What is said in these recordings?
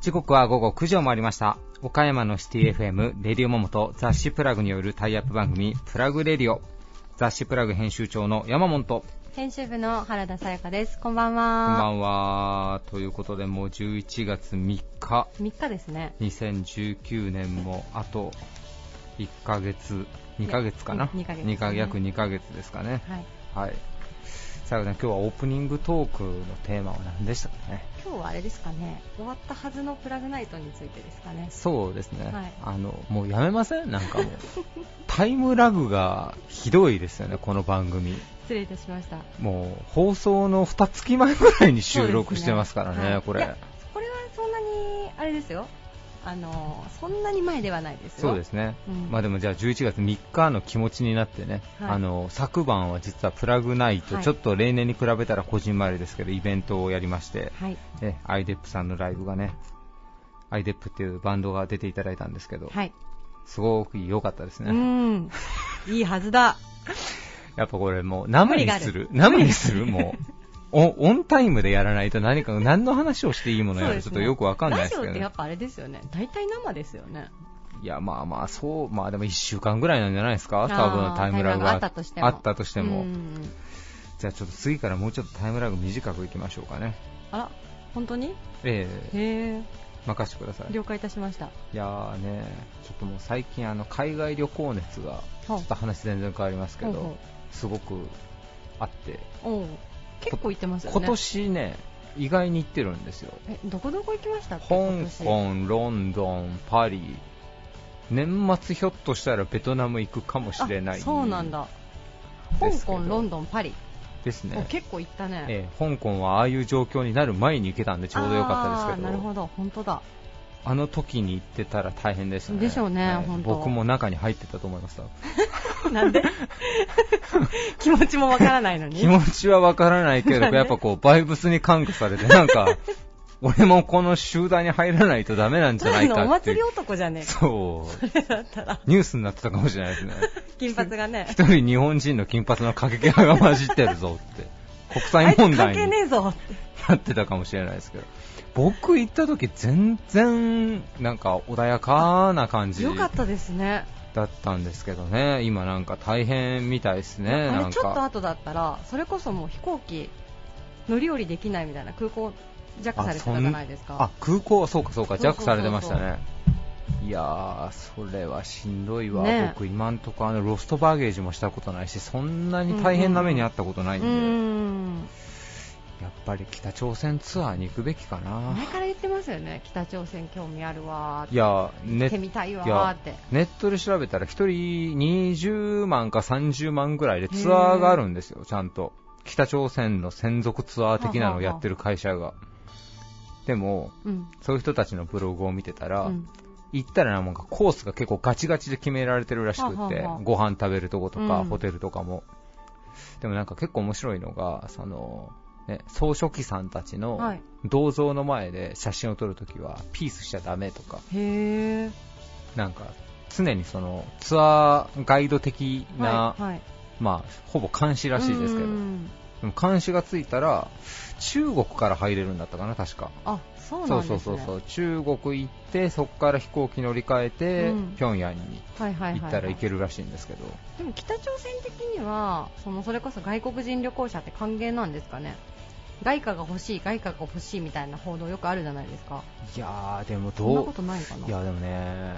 時刻は午後9時を回りました。岡山のシティ FM、レディオモモと雑誌プラグによるタイアップ番組、プラグレディオ。雑誌プラグ編集長の山本と、編集部の原田さやかです。こんばんこんばは。んは。ということで、もう11月3日、3日ですね。2019年もあと1ヶ月、2ヶ月かな？二ヶ月二か約2ヶ月ですかね。はい。はい。最後ね、今日はオープニングトークのテーマは何でしたかね？今日はあれですかね、終わったはずのプラグナイトについてですかね。そうですね、はいあのもうやめません？なんかもう タイムラグがひどいですよねこの番組失礼いたしました。もう放送の2月前ぐらいに収録してますからねそうですはいこれこれはそんなに、あれですよ。あの、そんなに前ではないですよ。そうですね、うんまあでもじゃあ11月3日の気持ちになってね、はいあの昨晩は実はプラグナイト、はいちょっと例年に比べたらこじんまりですけどイベントをやりまして、はい。ね、アイデップさんのライブがねアイデップっていうバンドが出ていただいたんですけど、はい。すごく良かったですね、うん。いいはずだ。やっぱこれもう生にする生にする？もうおオンタイムでやらないと何か何の話をしていいものやらちょっとよくわかんないですけどね。ラジオってやっぱあれですよね。大体生ですよね。いやまあまあそうまあでも1週間ぐらいなんじゃないですか？多分タイムラグがあったとしても。あったとしても。うん。じゃあちょっと次からもうちょっとタイムラグ短くいきましょうかね。あら、本当に？ええ。へえ。任せてください。い了解いたしました。やーねちょっともう最近あの海外旅行熱がちょっと話全然変わりますけどすごくあって結構行ってますよね。今年ね意外に行ってるんですよえ、どこどこ行きましたっけ香港、ロンドン、パリ、年末ひょっとしたらベトナム行くかもしれないあそうなんだ。香港、ロンドン、パリ。おですね、結構行ったね。ええ香港はああいう状況になる前に行けたんでちょうどよかったですけどなるほど、本当だ。あの時に行ってたら大変でしたね。でしょうねはい。本当。僕も中に入ってたと思います。なんで？気持ちもわからないのに。気持ちはわからないけどやっぱこうバイブスに感化されてなんか 俺もこの集団に入らないとダメなんじゃないただのお祭りかっていう男じゃねえか。そう。それだったら、ニュースになってたかもしれないですね。金髪がね。一人日本人の金髪の過激派が混じってるぞって、国あ際問題に係ねえぞって。なってたかもしれないですけど、僕行った時全然なんか穏やかな感じよかったですね。だったんですけどね、今なんか大変みたいですね、なんあれちょっとか。後だったら、それこそもう飛行機乗り降りできないみたいな空港ジャックされてたじゃないですか。あ、空港はそうかそうか、ジャックされてましたね。いやー、それはしんどいわ、ね僕今んとこあのロストバゲージもしたことないし、そんなに大変な目にあったことないうで、ーん。やっぱり北朝鮮ツアーに行くべきかな。前から言ってますよね。北朝鮮興味あるわ。いや、行ネってみたいわって。ネットで調べたら1人20万か30万ぐらいでツアーがあるんですよ、ちゃんと。北朝鮮の専属ツアー的なのをやってる会社が。でも、うん。そういう人たちのブログを見てたら、うん行ったらなんかコースが結構ガチガチで決められてるらしくって、ご飯食べるとことか、うんホテルとかも。でもなんか結構面白いのが、その、ね、総書記さんたちのはい銅像の前で写真を撮るときはピースしちゃダメとか、へー。なんか常にそのツアーガイド的な、はい。はい。まあほぼ監視らしいですけど、うんでも監視がついたら中国から入れるんだったかな確か。あ、そうそなんですね。うそうそうそう中国行ってそこから飛行機乗り換えて、うん平壌に。行ったら行けるらしいんですけど、でも北朝鮮的にはそのそれこそ外国人旅行者って歓迎なんですかね外貨が欲しい外貨が欲しいみたいな報道よくあるじゃないですか。いやーでもそんなどうことないかな。いやでもね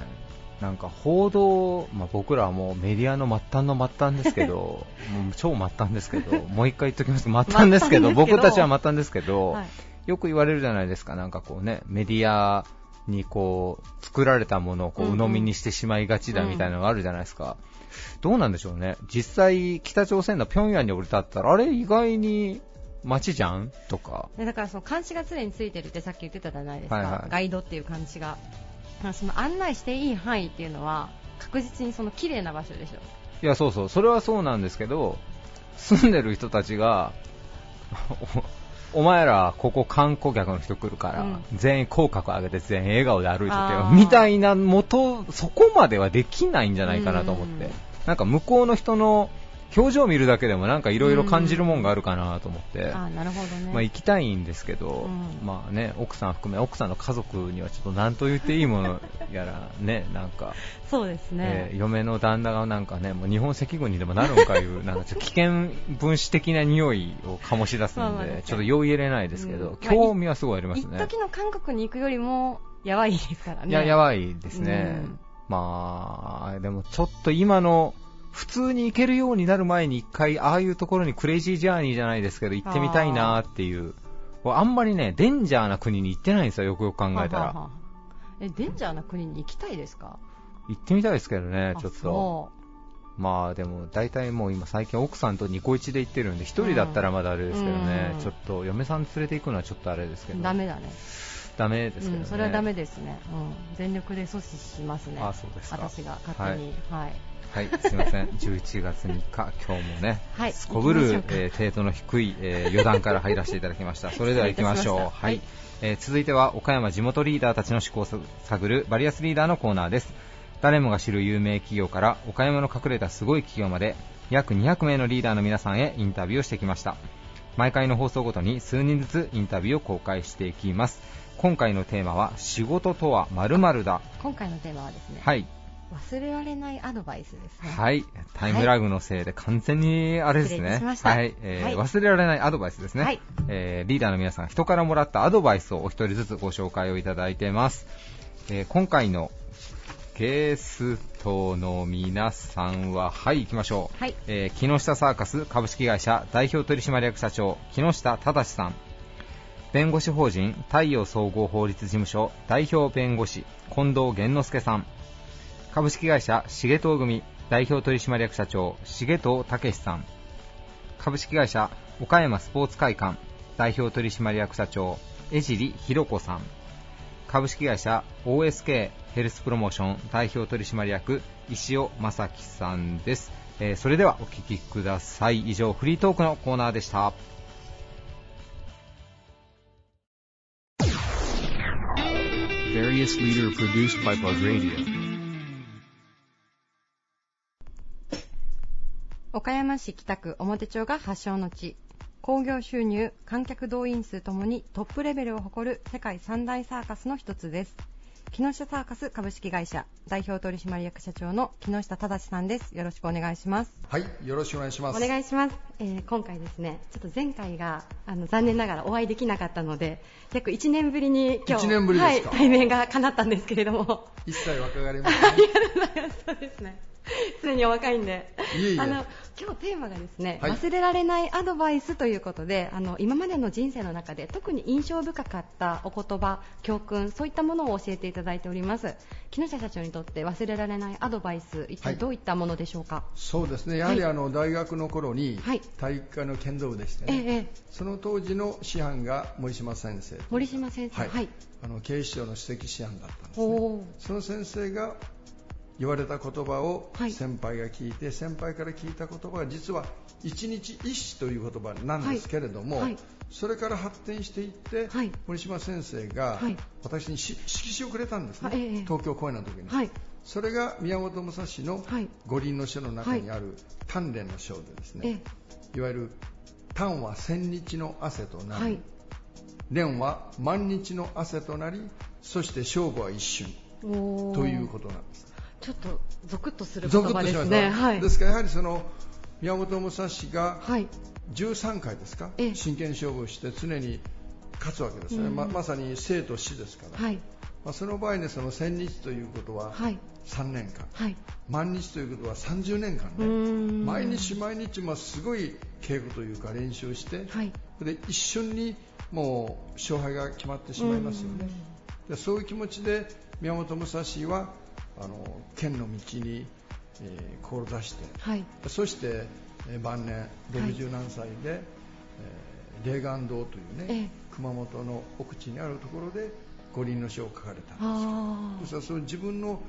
なんか報道、まあ、僕らはもうメディアの末端の末端ですけど もう超末端ですけどもう一回言っときます。と末端ですけど。僕たちは末端ですけど、はい。よく言われるじゃないですか、なんかこうね、メディアにこう、作られたものをこう、うんうん。鵜呑みにしてしまいがちだみたいなのがあるじゃないですか。どうなんでしょうね。実際、北朝鮮の平壌に降り立ったら、あれ意外に街じゃん？とか。でだからその監視が常についてるってさっき言ってたじゃないですか、はいはい。ガイドっていう監視が。まあその案内していい範囲っていうのは確実にその綺麗な場所でしょ。いや、そうそう、それはそうなんですけど、住んでる人たちが、お お前ら、ここ観光客の人来るから、うん。全員口角上げて全員笑顔で歩いててあー。みたいな元、そこまではできないんじゃないかなと思って。うん。なんか向こうの人の表情を見るだけでもなんかいろいろ感じるもんがあるかなと思って、あなるほどね、まあ、行きたいんですけど、うん。まあね、奥さん含め奥さんの家族にはちょっと何と言っていいものやら、ね、なんか、そうですね、えー嫁の旦那がなんかね、もう日本赤軍にでもなるんかいう、なんかちょっと危険分子的な匂いを醸し出すんで、ちょっとよう言えれないですけど、うん。興味はすごいありますね。一時の韓国に行くよりもやばいですからね。いや、やばいですね。うん。まあ、でもちょっと今の、普通に行けるようになる前に一回、ああいうところにクレイジージャーニーじゃないですけど、行ってみたいなっていう。あんまりね、デンジャーな国に行ってないんですよ、よくよく考えたら。はははえ、デンジャーな国に行きたいですか？行ってみたいですけどね、ちょっと。まあでも、大体もう今最近奥さんとニコイチで行ってるんで、一人だったらまだあれですけどね、うんちょっと嫁さん連れて行くのはちょっとあれですけど。うダメだね。ダメですけどね。うん、それはダメですね。うん、全力で阻止しますね。あそうですか私が勝手に。はい。はい、すみません。11月3日、今日もね、はいすこぶるえー程度の低い、えー余談から入らせていただきました。それでは行きましょう。失礼いはい、えー続いては岡山地元リーダーたちの思考を探るバリアスリーダーのコーナーです。誰もが知る有名企業から岡山の隠れたすごい企業まで約200名のリーダーの皆さんへインタビューをしてきました。毎回の放送ごとに数人ずつインタビューを公開していきます。今回のテーマは仕事とは〇〇だ。今回のテーマはですね、はい。忘れられないアドバイスですね。はい、タイムラグのせいで完全にあれですね。はい、えーはい忘れられないアドバイスですね。はいえーリーダーの皆さん、人からもらったアドバイスをお一人ずつご紹介をいただいてます。えー今回のゲストの皆さんは、はい、行きましょう。はいえー木下サーカス株式会社代表取締役社長、木下忠さん。弁護士法人太陽総合法律事務所代表弁護士近藤源之助さん。株式会社重藤組代表取締役社長重藤武さん。株式会社岡山スポーツ会館代表取締役社長江尻弘子さん。株式会社 OSK ヘルスプロモーション代表取締役石尾正樹さんです、えーそれではお聞きください。以上フリートークのコーナーでした。Various leader produced by Bug Radio. 岡山市北区表町が発祥の地。興行収入観客動員数ともにトップレベルを誇る世界三大サーカスの一つです。木下サーカス株式会社代表取締役社長の木下忠さんです。よろしくお願いします。はい、よろしくお願いします。お願いします、えー今回ですねちょっと前回があの残念ながらお会いできなかったので約1年ぶりに今日一年ぶりですか？はい、対面が叶ったんですけれども。一切若返りません、ありがとうございます。そうですね。常にお若いんで。いえいえあの、今日テーマがですね、はい忘れられないアドバイスということで、あの、今までの人生の中で特に印象深かったお言葉、教訓、そういったものを教えていただいております。木下社長にとって忘れられないアドバイス、一体どういったものでしょうか、そうですね、やはりあの大学の頃にはい体育科の剣道部でしてええね、ええ、その当時の師範が森島先生、森島先生。はいはい。あの警視庁の首席師範だったんですね。その先生が言われた言葉をはい。先輩が聞いて、先輩から聞いた言葉が実は一日一詩という言葉なんですけれども、はい。はいそれから発展していって、はい。森島先生がはい。私にし色紙をくれたんですね、東京公演の時に。はい。それが宮本武蔵のはい。五輪の書の中にある鍛錬の書でですえね、いわゆる鍛は千日の汗となり、はい。練は万日の汗となり、そして勝負は一瞬ということなんです。ちょっとゾクッとする言葉。ですね。はい。ですからやはりその宮本武蔵がはい。13回ですか、ええ真剣勝負をして常に勝つわけですね、うんままさに生と死ですから、はい。まあ、その場合にその千日ということははい。3年間、はい。万日ということは30年間ね、ん毎日毎日もすごい稽古というか練習して、はい。で一瞬にもう勝敗が決まってしまいますよね。でそういう気持ちで宮本武蔵はあの剣の道に、えー志して、はい。そして、えー晩年60何歳で、えー霊岩堂というね、ええ。熊本の奥地にあるところで五輪の書を書かれたんですあですからその自分の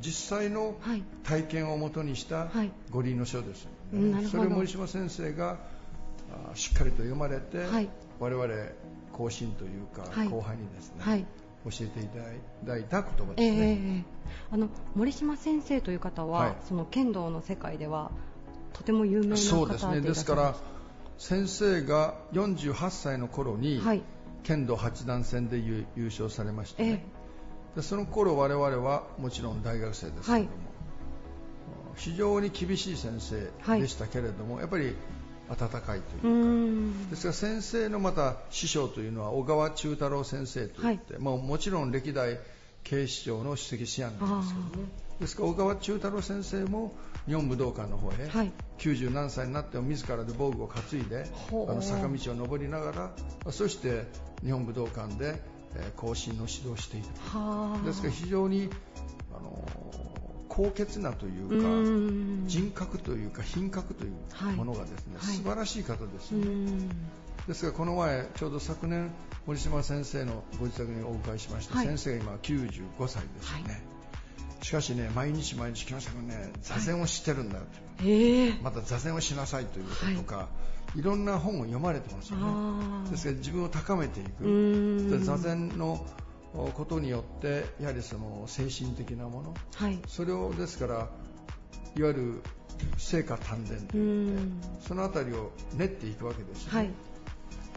実際の。体験をもとにしたはい。五輪の書ですようんなるほど。それを森島先生があしっかりと読まれて、はい。我々後進というか、はい。後輩にですね、はい。教えていただいた言葉ですね、ええあの森島先生という方は、はい。その剣道の世界ではとても有名な方そうですね。ですから先生が48歳の頃に、はい。剣道八段戦で優優勝されまして、えねでその頃我々はもちろん大学生ですけれども、はい。非常に厳しい先生でしたけれども、やっぱり温かいといううーん。ですから先生のまた師匠というのは小川忠太郎先生といって、もうもちろん歴代警視庁の首席師案なんですけどね。ですから小川忠太郎先生も日本武道館の方へ、はい。90何歳になっても自らで防具を担いであの坂道を登りながらそして日本武道館で、えー後進の指導をしていたはあ。ですから非常にあの高潔なといううかーん。人格というか品格というはいものがですね、はい。素晴らしい方ですうよね、ですがこの前ちょうど昨年森島先生のご自宅にお伺いしまして、はい。先生が今95歳ですよね、しかしね毎日毎日木下君ね座禅をしてるんだよ、ええ。また座禅をしなさいということとか、い、ろんな本を読まれてますよね。ですから自分を高めていく。座禅のことによってやはりその精神的なもの。はい。それをですからいわゆる成果丹田とういってん。そのあたりを練っていくわけですよね、はい。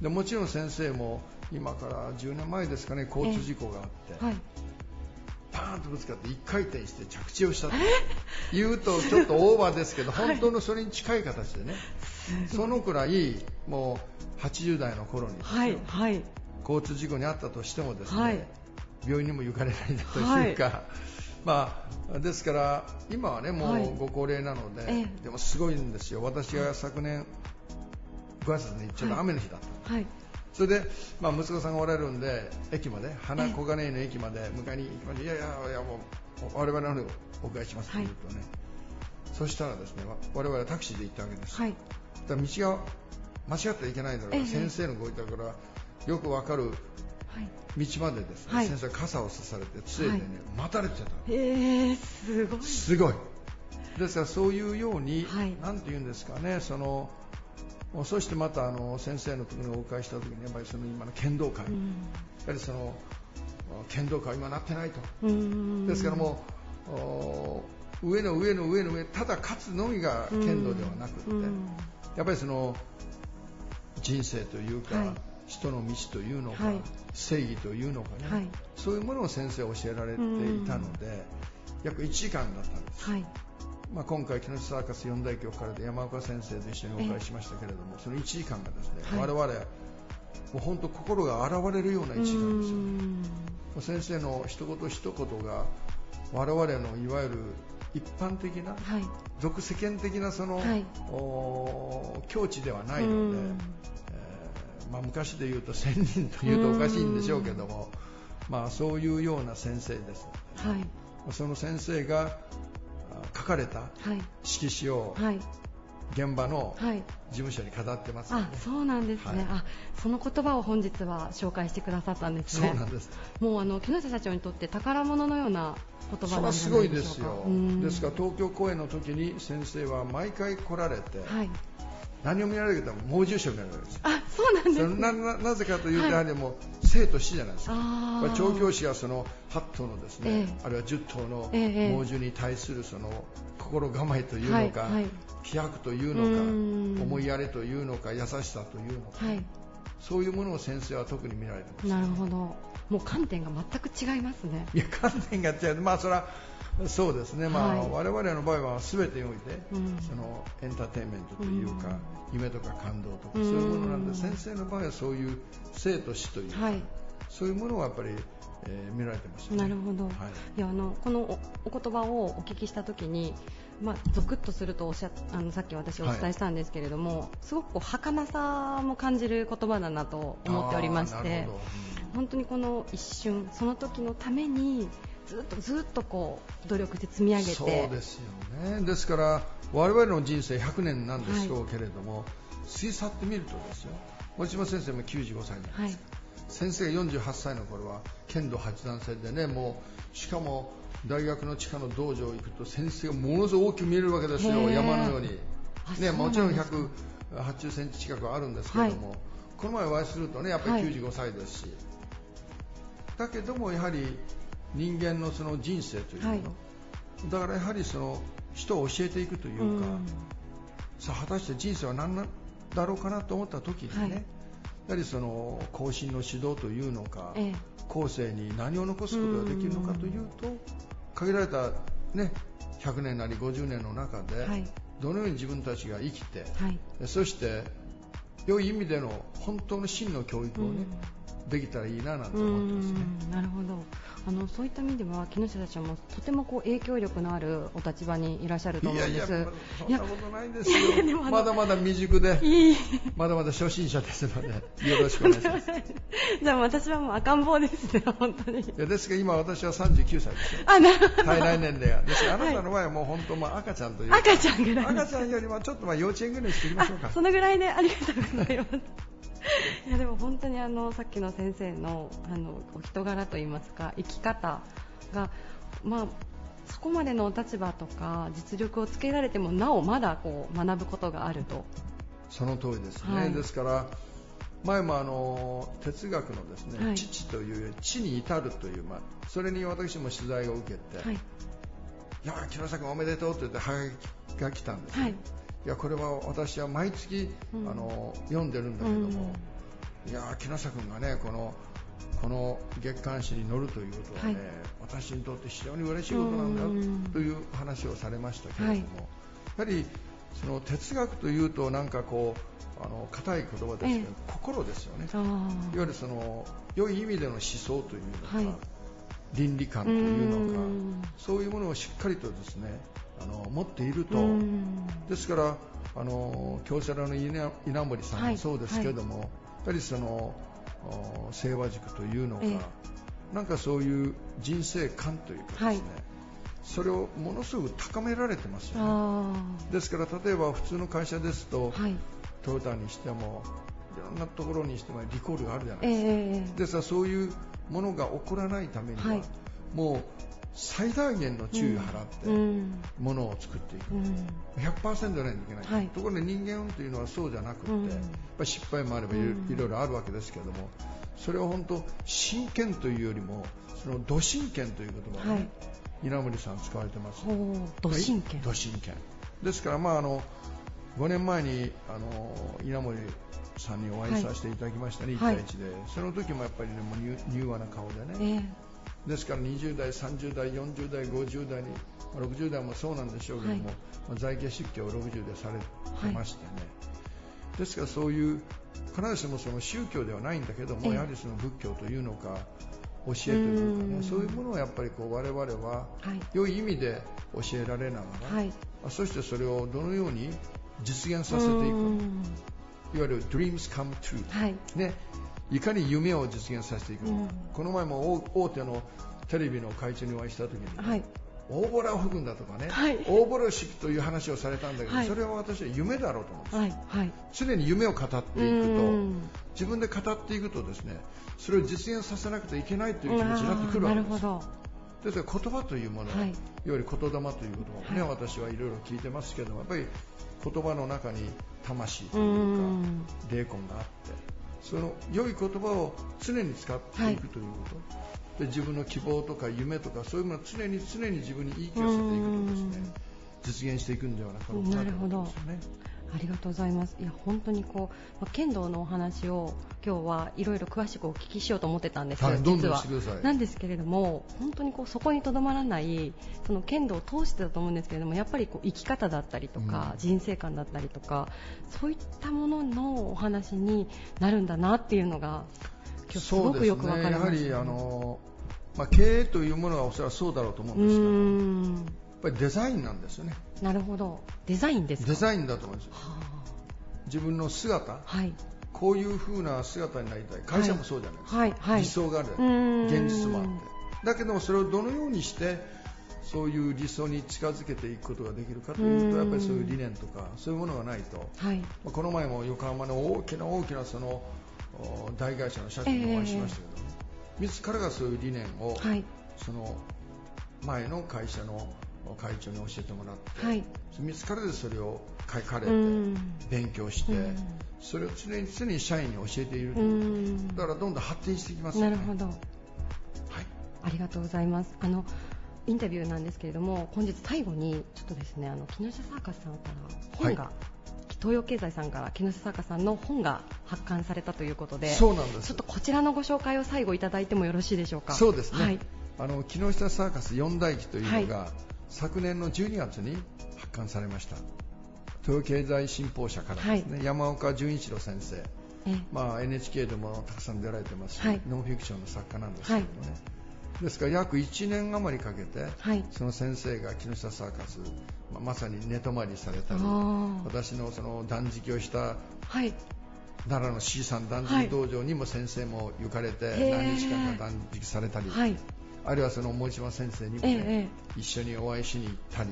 でもちろん先生も今から10年前ですかね交通事故があって、はい。パーンとぶつかって1回転して着地をしたと。言うとちょっとオーバーですけど、本当のそれに近い形でね。そのくらいもう80代の頃にですよ。はいはい。交通事故に遭ったとしてもですね、はい病院にも行かれないというか、まあ、ですから今はねもはい。うご高齢なので、ええ。でもすごいんですよ。私が昨年ご挨拶にちょうど雨の日だった、はい。それで、まあ、息子さんがおられるんで駅まで花小金井の駅まで迎えに行きましていやいやいやもう我々の方にお伺いしますと言うとね、そしたらですねわ我々はタクシーで行ったわけです、はい。だ道が間違ってはいけないだろう先生のご自宅からよくわかるはい道までですね、はい。先生が傘をさされて杖でね、はい待たれてたええすごい。すごい。ですからそういうように、はい。なんて言うんですかねそのそしてまたあの先生のところにお伺いした時にやっぱりその今の剣道会、やうん。はりその剣道会は今なってないと、ですからもうお上の上の上の上ただ勝つのみが剣道ではなくって、うん。やっぱりその人生というか、はい人の道というのか、はい。正義というのかね、はい。そういうものを先生は教えられていたので、約1時間だったんです、はい。まあ、今回木下サーカス四大局からで山岡先生と一緒にお伺いしましたけれども、その1時間がですね、はい。我々もう本当心が洗われるような1時間ですよ、うーん。もう先生の一言一言が我々のいわゆる一般的なはい。俗世間的なその、境地ではないので、まあ、昔で言うと仙人というとおかしいんでしょうけども、まあ、そういうような先生です。はい。その先生があ書かれたはい。色紙をはい。現場のはい。事務所に飾ってますので、あそうなんですね、はい。あその言葉を本日は紹介してくださったんですね。そうなんです。もうあの木下社長にとって宝物のような言葉それなんじゃはすごいないでしょうか。ですよ。うん。ですから東京公演の時に先生は毎回来られて、はい何を見られるかと猛獣書を見られるんですよ。あそうなんですそねれなななぜかというと、はい。やはりもう生と死じゃないですか。あー。やっぱり調教師がその8頭のですね、ええ。あるいは10頭のええ猛獣に対するその心構えというのか、はいはい。気迫といううのか思いやりというのか優しさというのか、はい。そういうものを先生は特に見られてます。なるほど。もう観点が全く違いますね。いや観点が違う。まあそれはそうですね、まあはい。我々の場合は全てにおいて、うん。そのエンターテインメントというか、うん。夢とか感動とか、うんそういうものなんで先生の場合はそういう生と死というか、はい。そういうものをやっぱり、えー見られてますよね。なるほど、はい。い、やあのこのおお言葉をお聞きしたときに、まあ、ゾクッとするとおっしゃっあのさっき私お伝えしたんですけれども、すごくこう儚さも感じる言葉だなと思っておりまして本当にこの一瞬その時のためにずっとずっとこう努力して積み上げて。そうですよね。ですから我々の人生100年なんでしょうけれども、推察ってみるとですよ。森島先生も95歳なんです、はい。先生が48歳の頃は剣道八段戦でねもうしかも大学の地下の道場行くと先生がものすごく大きく見えるわけですよ。山のように。ねもちろんですか。180センチ近くはあるんですけれども、この前お会いするとねやっぱり95歳ですし、だけどもやはり人間のその人生というの、はい。だからやはりその人を教えていくというか、うん。さあ果たして人生は何なんだろうかなと思った時にね、はい。やはりその後進の指導というのか、ええ。後世に何を残すことができるのかというと限られた、ね、100年なり50年の中で、はい。どのように自分たちが生きて、はい。そして良い意味での本当の真の教育をね、できたらいいななんてう思ってますね。んなるほどあのそういった意味では木下社長もとてもこう影響力のあるお立場にいらっしゃると思うんですいやいや、そんなことないですよまだまだ未熟で、いいまだまだ初心者ですので、よろしくお願いします。い じゃあ私はもう赤ん坊ですね本当にやですが、今私は39歳ですよ。あなるほど体内年齢が。ですあなたの場合はもう本当、まあ赤ちゃんというか。赤ちゃんぐらい赤ちゃんよりもちょっとまあ幼稚園ぐらいにしておきましょうかあ。そのぐらいでありがとうございますいやでも本当にあのさっきの先生のあのお人柄といいますか生き方がまあそこまでのお立場とか実力をつけられてもなおまだこう学ぶことがあると。その通りですね。はい。ですから、前もあの哲学のですね、はい。父という地に至るという、まあ、それに私も取材を受けて、はい。いや木下君おめでとうと言ってハガキが来たんです、ねはいいやこれは私は毎月、うん。あの読んでるんだけども、いや木下君がねこのこの月刊誌に載るということはね、はい。私にとって非常に嬉しいことなんだうん。という話をされましたけれども、はい。やはりその哲学というとなんかこうあの硬い言葉ですけど、ええ。心ですよね。あいわゆるその良い意味での思想というのか、はい。倫理観ーというのかうん。そういうものをしっかりとですねあの持っていると、うん。ですからあの京セラの稲稲森さんはい。もそうですけれども、やっぱりそのお清和塾というのか、ええ。なんかそういう人生観というかですね、はい。それをものすごく高められてますよね。あですから例えば普通の会社ですと、ーはい。トヨタにしてもいろんなところにしてもリコールがあるじゃないえですか。え。ですからそういうものが起こらないためには、はい。もう最大限の注意を払って、うんものを作っていく、うん。100%やらないといけない、はい。ところで人間というのはそうじゃなくて、うん。やっぱり失敗もあればいろ,、うん。いろあるわけですけれどもそれを本当真剣というよりもその土真剣という言葉をね、はい。稲森さん使われてます。土真剣。土真剣。ですから、まあ、あの5年前にあの稲森さんにお会いさせていただきました。ね、はい。1対1で、その時もやっぱり、ね、もう柔柔和な顔でね、えですから20代、30代、40代、50代に、まあ60代もそうなんでしょうけども、はい。まあ在家出家を60でされてましてね、ですからそういう必ずしもその宗教ではないんだけども、ええ。やはりその仏教というのか教えというかうん。ねそういうものをやっぱりこう我々はえはい。良い意味で教えられながら、はい。あそしてそれをどのように実現させていくうん。いわゆる dreams come true、はい。ね、いかに夢を実現させていくこの前も大大手のテレビの会長にお会いした時に、はい。大ボラを吹くんだとかね、はい。大ボラ式という話をされたんだけど、はい。それは私は夢だろうと思うんです、はいはい。常に夢を語っていくとうん。自分で語っていくとですねそれを実現させなくてはいけないという気持ちになってくるわけです。ですから言葉というもの、はい。い、わゆる言霊という言葉をね、はい。私はいろいろ聞いてますけどもやっぱり言葉の中に魂とういうかん。霊魂があってその良い言葉を常に使っていくということ、で自分の希望とか夢とかそういうものを常に常に自分に言い聞かせていくとですね。実現していくんではなかろうかなと思ってますよね。ありがとうございます。いや本当にこう、まあ剣道のお話を今日はいろいろ詳しくお聞きしようと思ってたんですよ、はいど実はなんですけれども本当にこうそこにとどまらないその剣道を通してだと思うんですけれどもやっぱりこう生き方だったりとか、うん。人生観だったりとかそういったもののお話になるんだなっていうのが今日すごくよくわかりました、やはりあの、まあ、経営というものはおそらくそうだろうと思ううんですけどぱりデザインなんですよね。なるほど。デザインですか？デザインだと思うんですよ。は自分の姿。あはい。こういう風な姿になりたい。会社もそうじゃないですか、はいはい。理想がある現実もあって。だけどもそれをどのようにしてそういう理想に近づけていくことができるかというとうんやっぱりそういう理念とかそういうものがないと。はい。まあこの前も横浜の大きな大きなそのお大会社の社長にお会いしましたけど、自らがそういう理念を、はい。その前の会社の会長に教えてもらって、はい。自らでそれを書かれてうん。勉強して、うん。それを常に常に社員に教えているとういう、ん。だからどんどん発展していきますよね。なるほど。はい。ありがとうございます。あのインタビューなんですけれども本日最後にちょっとですねあの木下サーカスさんから本が東洋経済さんから木下サーカスさんの本が発刊されたということでそうなんです。ちょっとこちらのご紹介を最後いただいてもよろしいでしょうか？そうですね、はい、あの木下サーカス四大記というのが、昨年の12月に発刊されました。東洋経済新報社からですね、山岡純一郎先生。まあ、NHK でもたくさん出られてますし、はい。ノンフィクションの作家なんですけどもね、ですから約1年余りかけて、はい。その先生が木下サーカス、まあまさに寝泊まりされたり私のその断食をしたはい。奈良の C さん断食道場にも先生も行かれて、何日間か断食されたり、はいあるいはその森島先生にも、えねえ一緒にお会いしに行ったり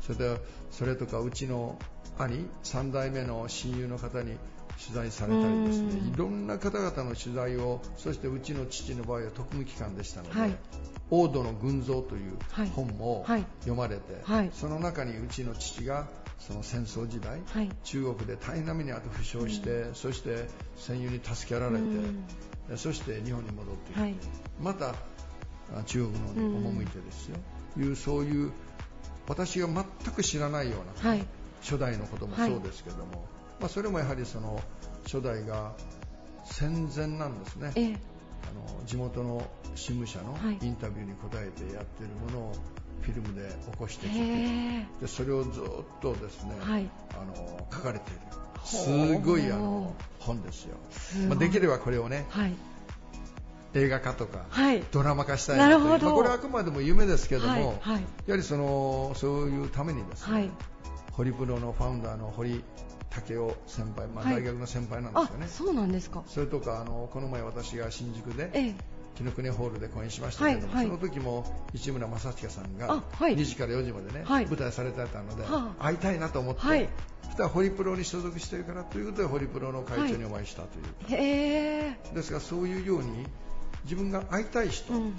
それでそれとかうちの兄3代目の親友の方に取材されたりですねうん。いろんな方々の取材をそしてうちの父の場合は特務機関でしたので、はい。王土の群像というはい。本もはい。読まれて、はい。その中にうちの父がその戦争時代、はい。中国で大変な目にあと負傷して、そして戦友に助けられて、うん。そして日本に戻ってきて、はい。またあ中国の方に赴いてですよ、いうそういう私が全く知らないような、はい。初代のこともそうですけども、まあ、それもやはりその初代が戦前なんですね。ええ。あの地元の新聞社のはい。インタビューに答えてやってるものをフィルムで起こしてきてへえ。でそれをずっとですね、はい。あの書かれている。すごいあの本ですよ、まあ、できればこれをねはい映画化とかはい。ドラマ化したいなというまあ、これはあくまでも夢ですけども、はいはい。やはりそのそういうためにですね、はい。ホリプロのファウンダーの堀武雄先輩、まあ、はい。大学の先輩なんですあよね、そうなんですか。それとかあのこの前私が新宿でええ。紀ノ国ホールで公演しましたけども、はいはい。その時も市村正親さんがあはい。2時から4時までね、はい。舞台されてたので、はあ。会いたいなと思って、はい。そしたらホリプロに所属してるからということでホリプロの会長にお会いしたという、へえ。ですがそういうように自分が会いたい人、うん。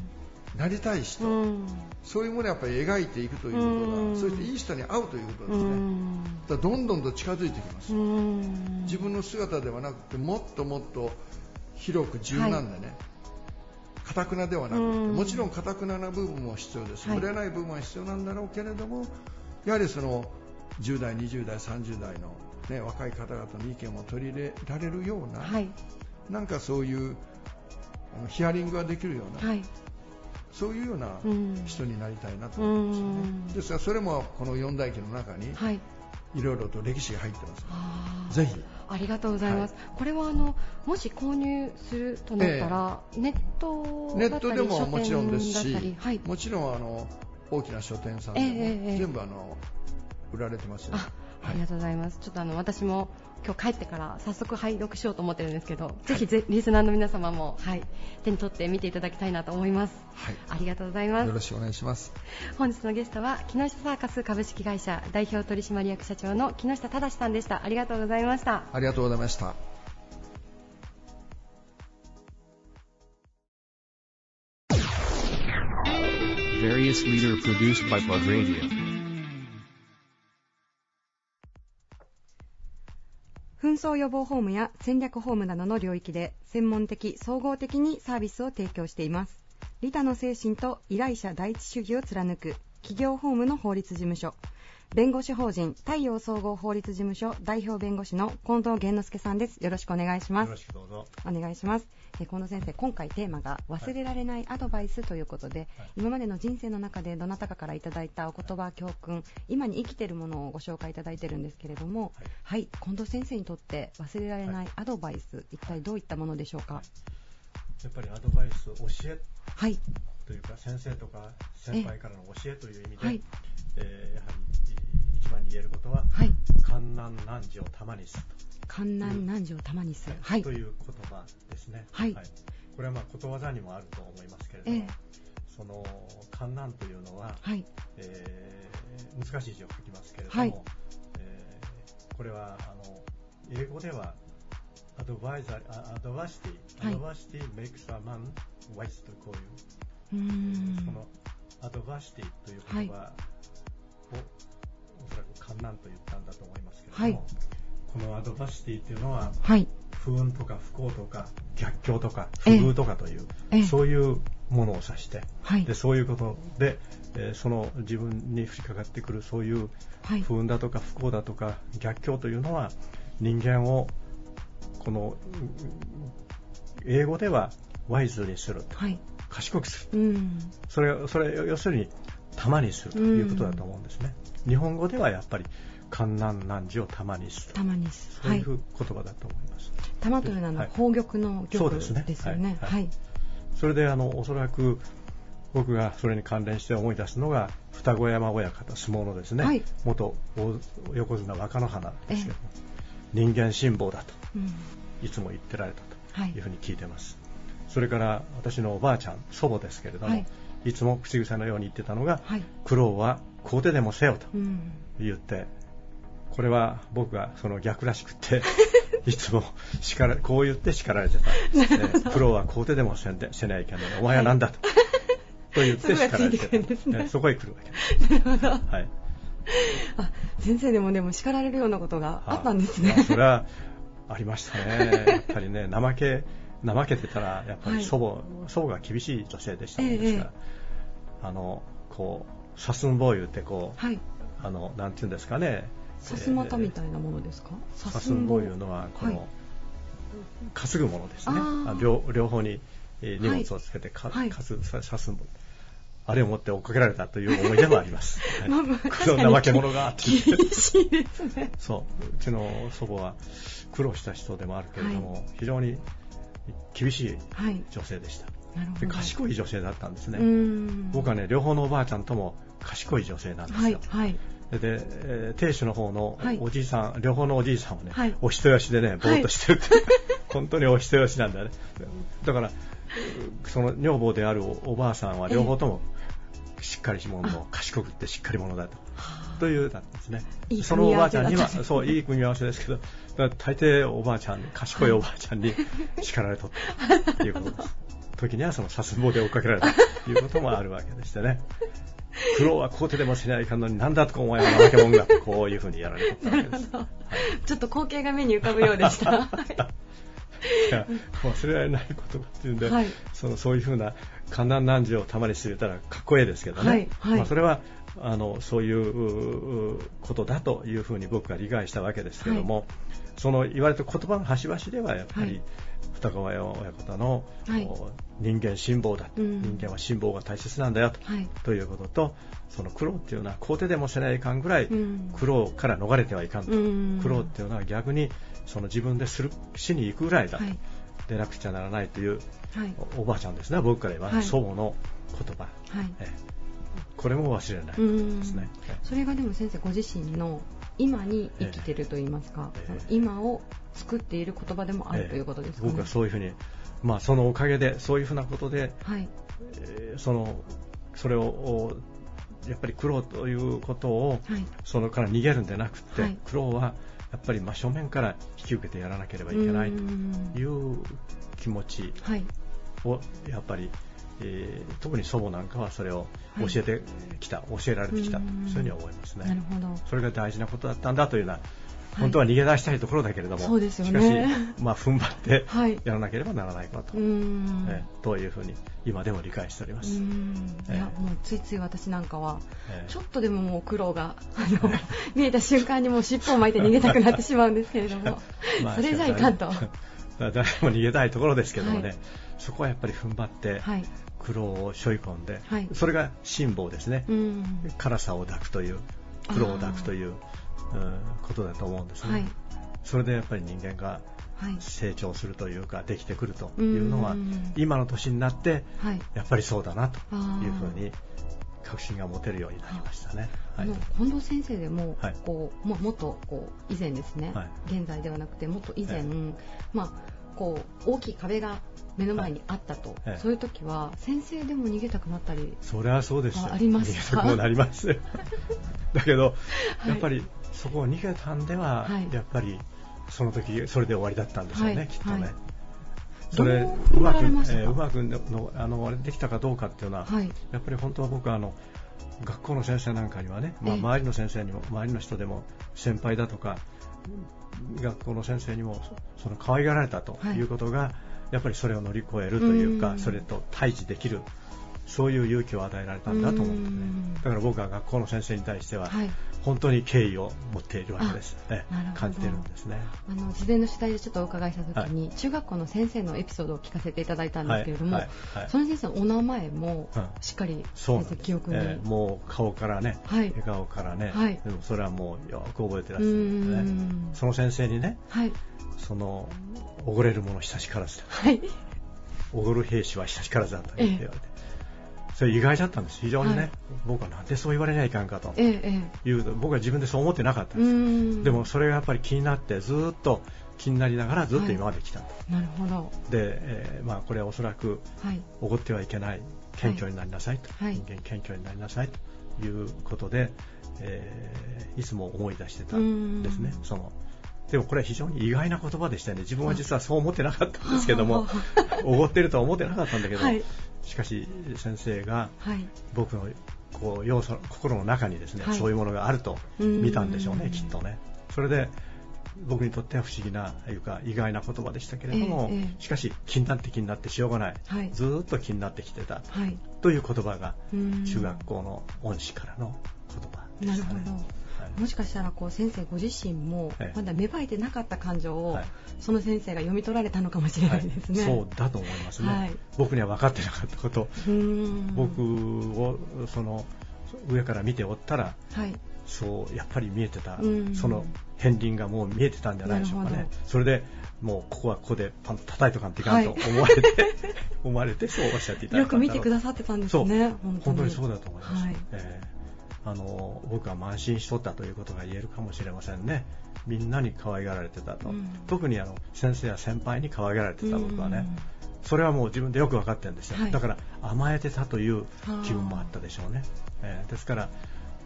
なりたい人、うん。そういうものをやっぱり描いていくということが、うん。そしていい人に会うということうですね、ん。だどんどんと近づいてきます、うん。自分の姿ではなくてもっともっと広く柔軟でね、かたくなではなくて、うん。もちろんかたくなな部分も必要です、はい。ぶれない部分は必要なんだろうけれどもやはりその10代、20代、30代の、ね、若い方々の意見を取り入れられるような、はい。なんかそういうあのヒアリングができるような、はい。そういうようなうん。人になりたいなとう思うんですよね。ん。ですからそれもこの四大記の中にはい。いろいろと歴史が入ってます。ぜひ。ありがとうございます、これはあのもし購入するとなったら、ネットネットでももちろんですしりはい、もちろんあの大きな書店さんでも、ええええ全部あの売られてますよ、あありがとうございます。ちょっとあの私も今日帰ってから早速拝読しようと思ってるんですけど、ぜひぜリスナーの皆様も、はい、手に取って見ていただきたいなと思います。はいありがとうございますよろ。しくお願いします。本日のゲストは木下サーカス株式会社代表取締役社長の木下忠さんでした。ありがとうございました。ありがとうございました。Various leader produced by Plug Radio. 紛争予防ホームや戦略ホームなどの領域で専門的、総合的にサービスを提供しています。利他の精神と依頼者第一主義を貫く企業法務の法律事務所。弁護士法人太陽総合法律事務所代表弁護士の近藤源之助さんです。よろしくお願いします。よろしくどうぞ。お願いします。えー近藤先生、今回テーマが忘れられないアドバイスということで、今までの人生の中でどなたかからいただいたお言葉、教訓、今に生きているものをご紹介いただいているんですけれども、はい、近藤先生にとって忘れられないアドバイス、一体どういったものでしょうか？やっぱりアドバイス、教えはい、というか、先生とか先輩からの教えという意味で、はいえ観難難事を玉にする観難難事を玉にすと,、る。はい。と、いう言葉ですね。はい。これはまあことわざにもあると思いますけれども、ええ。その観難というのは、はい、えー難しい字を書きますけれども、はい。えーこれはあの英語ではアドバイザー、アドバシティ、はい。アドバシティ makes a man wise とこういううーん。このアドバシティという言葉を、おそらく観難と言ったんだと思いますけれども、はい。このアドバシティというのははい、不運とか不幸とか逆境とか不え。え遇とかという、ええ。そういうものを指して、はい。でそういうことで、えーその自分に降りかかってくるそういうはい。不運だとか不幸だとか逆境というのは人間をこのうん英語ではワイズにするはい。賢くする。うん。それそれ要するに玉にするということだと思うんですね、日本語ではやっぱり観難難事を玉にする。たまにすそうはい。いう言葉だと思います、玉というのは宝玉の玉ですね。ですよね。はい。はい。それであのおそらく僕がそれに関連して思い出すのが双子山親方相撲のですね、はい。元大横綱若乃花ですけども、人間辛抱だとうん。いつも言ってられたとはい。いうふうに聞いてます、それから私のおばあちゃん祖母ですけれども、はい。い、つも口癖のように言ってたのが、はい。苦労はこう手でもせよとうん。言ってこれは僕がその逆らしくって いつも叱らこう言って叱られてた、ね。苦労はこう手でもせんでせないけどお前は何だと、と言って叱られてですね。ねそこへ来るわけ。です、はい、あ先生でもでも叱られるようなことがあったんですね。まあそれはありましたね。やっぱりね怠け怠けてたらやっぱり祖母、祖母が厳しい女性でしたもんですから、あのこうさすんぼう言ってこうはい。あのなんていうんですかね。さすまたみたいなものですか？さすんぼういうのはこの、はい。担ぐものですね。両両方にえー荷物をつけてか、はい。かすささすんぼうあれを持って追っかけられたという思い出もあります、は いまあまあこの怠け者が。厳しいですね。そう。うちの祖母は苦労した人でもあるけれども、非常に厳しいはい。女性でした。なるほどで賢い女性だったんですね、うん。僕はね両方のおばあちゃんとも賢い女性なんですよ、はいはい。で、えー亭主の方のはい。おじいさん、両方のおじいさんはね、はい。お人よしでね、ぼーっとしてるって、本当にお人よしなんだね。だから、その女房であるおおばあさんは両方ともしっかり者の、賢くってしっかり者だと。というなんですね。いいそのおばあちゃんにはそういい組み合わせですけど大抵おばあちゃん賢いおばあちゃんに叱られとったということです 時にはそのさすんぼうで追っかけられたということもあるわけでしてね。苦労はこう手でもしないかんのになんだとかお前は怠け者がこういうふうにやられたわけです。ちょっと光景が目に浮かぶようでした。いや忘れられないことっていうんで、はい。そのそういうふうな観難難事をたまにして言ったらかっこいいですけどね、はいはい。まあ、それはあのそういううことだというふうに僕は理解したわけですけども、その言われた言葉の端々ではやっぱり、はい。二川親方の、人間辛抱だ、うん。人間は辛抱が大切なんだよと,、はい。ということとその苦労っていうのは肯定でもせないかんぐらい、うん。苦労から逃れてはいかんと、うん。苦労っていうのは逆にその自分でするしに行くぐらいだと、はい。でなくちゃならないというはい。おおばあちゃんですね僕から言えば、はい。祖母の言葉、はい。ええ。これも忘れないことですね、ええ。それがでも先生ご自身の今に生きてると言いますか、ええ。その今を作っている言葉でもあるということですかね。僕はそういうふうに、まあ、そのおかげでそういうふうなことで、はい。えーそのそれをおやっぱり苦労ということを、はい。そのから逃げるんでなくて、はい。苦労はやっぱり真正面から引き受けてやらなければいけないとうんいう気持ちはい。をやっぱり、えー特に祖母なんかはそれを教えてきた、教えられてきたとうん。そういうふうに思いますね。なるほど。それが大事なことだったんだというような、い。本当は逃げ出したいところだけれども、そうですよね。しかし、まあ、踏ん張ってはい。やらなければならないこと、うん。えーというふうに今でも理解しております。うん。いやええもうついつい私なんかはえー。ちょっとでももう苦労があの 見えた瞬間にもう尻尾を巻いて逃げたくなってしまうんですけれども、まあ それじゃいかんと。誰も逃げたいところですけどもね、はい。そこはやっぱり踏ん張ってはい苦労を背負い込んで、はい。それが辛抱ですね、うん。辛さを抱くという苦労を抱くという、うんことだと思うんですね、はい。それでやっぱり人間がはい。成長するというかできてくるというのはうん。今の年になってはい。やっぱりそうだなというふうに確信が持てるようになりましたね。はい。あの近藤先生でも、はい。こうももっとこう以前ですね、はい。現在ではなくてもっと以前、えまあ、こう大きい壁が目の前にあったと、ええ。そういう時は先生でも逃げたくなったりそれはそうです。よあありますか？逃げたくもなります。よ だけど、はい。やっぱりそこを逃げたんでは、はい。やっぱりその時それで終わりだったんでしょうね、はい。きっとね、はい。それどううまく、えーうまくのあのあれできたかどうかっていうのは、はい。やっぱり本当は僕はあの学校の先生なんかにはね、まあ、ええ。周りの先生にも周りの人でも先輩だとか学校の先生にもその可愛がられたということが、やっぱりそれを乗り越えるというか、それと対峙できるそういう勇気を与えられたんだと思うんですね。だから僕は学校の先生に対しては、はい、本当に敬意を持っているわけです。ね、感じてるんですね。あの事前の取材でちょっとお伺いしたときに、はい、中学校の先生のエピソードを聞かせていただいたんですけれども、はい。はい、その先生のお名前もしっかり先生記憶に、えー、もう顔からね、笑顔からね、でもそれはもうよく覚えてらっしゃるんですね。その先生にね、そのおごれる者久しからずだ。おごる兵士は久しからずだと言って言われて。それ意外だったんです。非常にね、はい、僕はなんでそう言われないかんかと。いう、ええ、僕は自分でそう思ってなかったんです。でもそれがやっぱり気になってずっと気になりながらずっと今まで来たと、はい、なるほど。で、えー、まあ、これはおそらくおごってはいけない謙虚になりなさいと、はい、人間謙虚になりなさいと。いうことで、えー、いつも思い出してたんですね。そのでもこれは非常に意外な言葉でしたね。自分は実はそう思ってなかったんですけども おごってるとは思ってなかったんだけど、はい、しかし先生が僕のこう要素心の中にですね、はい、そういうものがあると見たんでしょうね、きっとね。それで僕にとっては不思議ないうか意外な言葉でしたけれども、えー、しかし気になって気になってしょうがない、はい、ずっと気になってきてた、はい、という言葉が中学校の恩師からの言葉でしたね。もしかしたらこう先生ご自身もまだ芽生えてなかった感情をその先生が読み取られたのかもしれないですね、はい、そうだと思いますね、はい、僕には分かってなかったこと。僕をその上から見ておったら、はい、そうやっぱり見えてた。その片鱗がもう見えてたんじゃないでしょうかね。それでもうここはここでパンと叩いとかんといかんと思われて、はい、思われてそうおっしゃっていただいたよく見てくださってたんですね。本当に。そうだと思います、はい。えーあの僕は慢心しとったということが言えるかもしれませんね。みんなに可愛がられてたと、うん、特にあの先生や先輩に可愛がられてた僕はね、うん、それはもう自分でよく分かってるんですよ、はい、だから甘えてたという気分もあったでしょうね、えー、ですから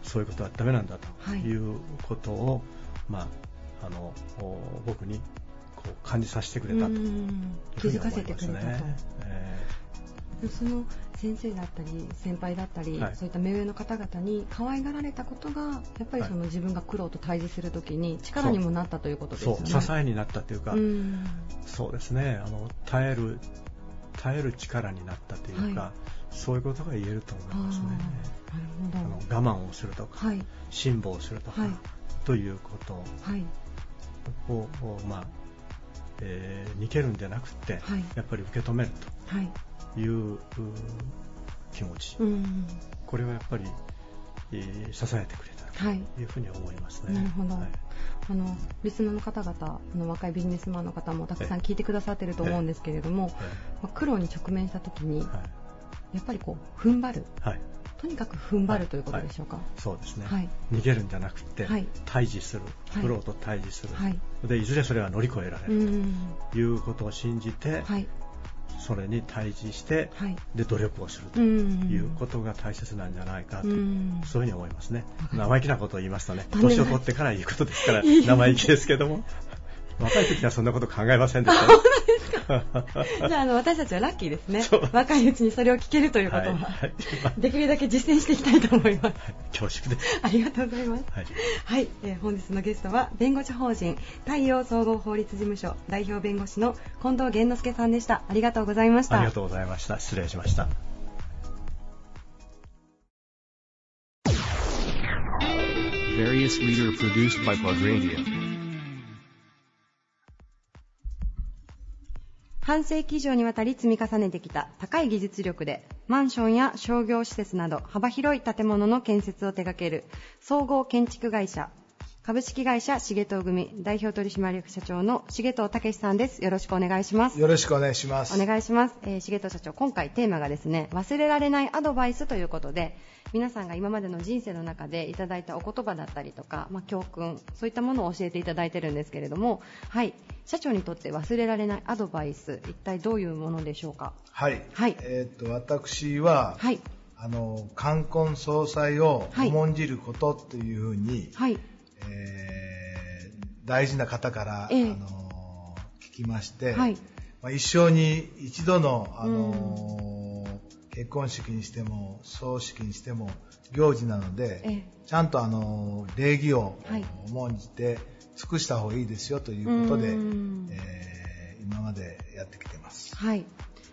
そういうことはダメなんだとい。うことを、はい、まあ、あの僕にこう感じさせてくれたと、気づかせてくれたと、えー、その先生だったり先輩だったり、はい、そういった目上の方々に可愛がられたことがやっぱりその自分が苦労と対峙するときに力にもなったということですね。そう。支えになったというか、うそうですね。あの耐える耐える力になったというか、はい、そういうことが言えると思いますね。なるほど。あの我慢をするとか、はい、辛抱するとか、ということを、まあえー、逃げるんじゃなくて、やっぱり受け止めると。い。う気持ち、うん、これはやっぱり、えー、支えてくれたとい。うふうに思いますね。なるほど、はい、あのリスナーの方々あの若いビジネスマンの方もたくさん聞いてくださっていると思うんですけれども、まあ、苦労に直面した時に、やっぱりこう踏ん張る、はい、とにかく踏ん張るということでしょうか、はい。はい、そうですね、はい、逃げるんじゃなくて、対峙する。苦労と対峙する、でいずれそれは乗り越えられる。ということを信じて、それに対峙して、はい、で努力をするということが大切なんじゃないかと、そういうふうに思いますね。生意気なことを言いますとね、年を取ってから言うことですから、生意気ですけども。若い時はそんなこと考えませんでした。じゃあ、あの、私たちはラッキーですね。若いうちにそれを聞けるということは、はいできるだけ実践していきたいと思います。はい、恐縮です。ありがとうございます。はい、はい、えー、本日のゲストは、弁護士法人太陽総合法律事務所代表弁護士の近藤源之助さんでした。ありがとうございました。ありがとうございました。失礼しました。Various leader produced by Plug Radio. 半世紀以上にわたり積み重ねてきた高い技術力でマンションや商業施設など幅広い建物の建設を手掛ける総合建築会社株式会社重藤組代表取締役社長の重藤武さんです。よろしくお願いします。よろしくお願いします。お願いします。えー、重藤社長、今回テーマがですね、忘れられないアドバイスということで、皆さんが今までの人生の中でいただいたお言葉だったりとか、まあ、教訓、そういったものを教えていただいてるんですけれども、はい、社長にとって忘れられないアドバイス、一体どういうものでしょうか？はい。はい。えっ、と、私は、はい。あの、冠婚葬祭を重んじることっていうふうに、はい。えー、大事な方から、えー、あの聞きまして、はい。まあ、一生に一度の、あの結婚式にしても葬式にしても行事なので、えー、ちゃんとあの礼儀を重んじて尽くした方がいいですよということで、えー、今までやってきてます。はい。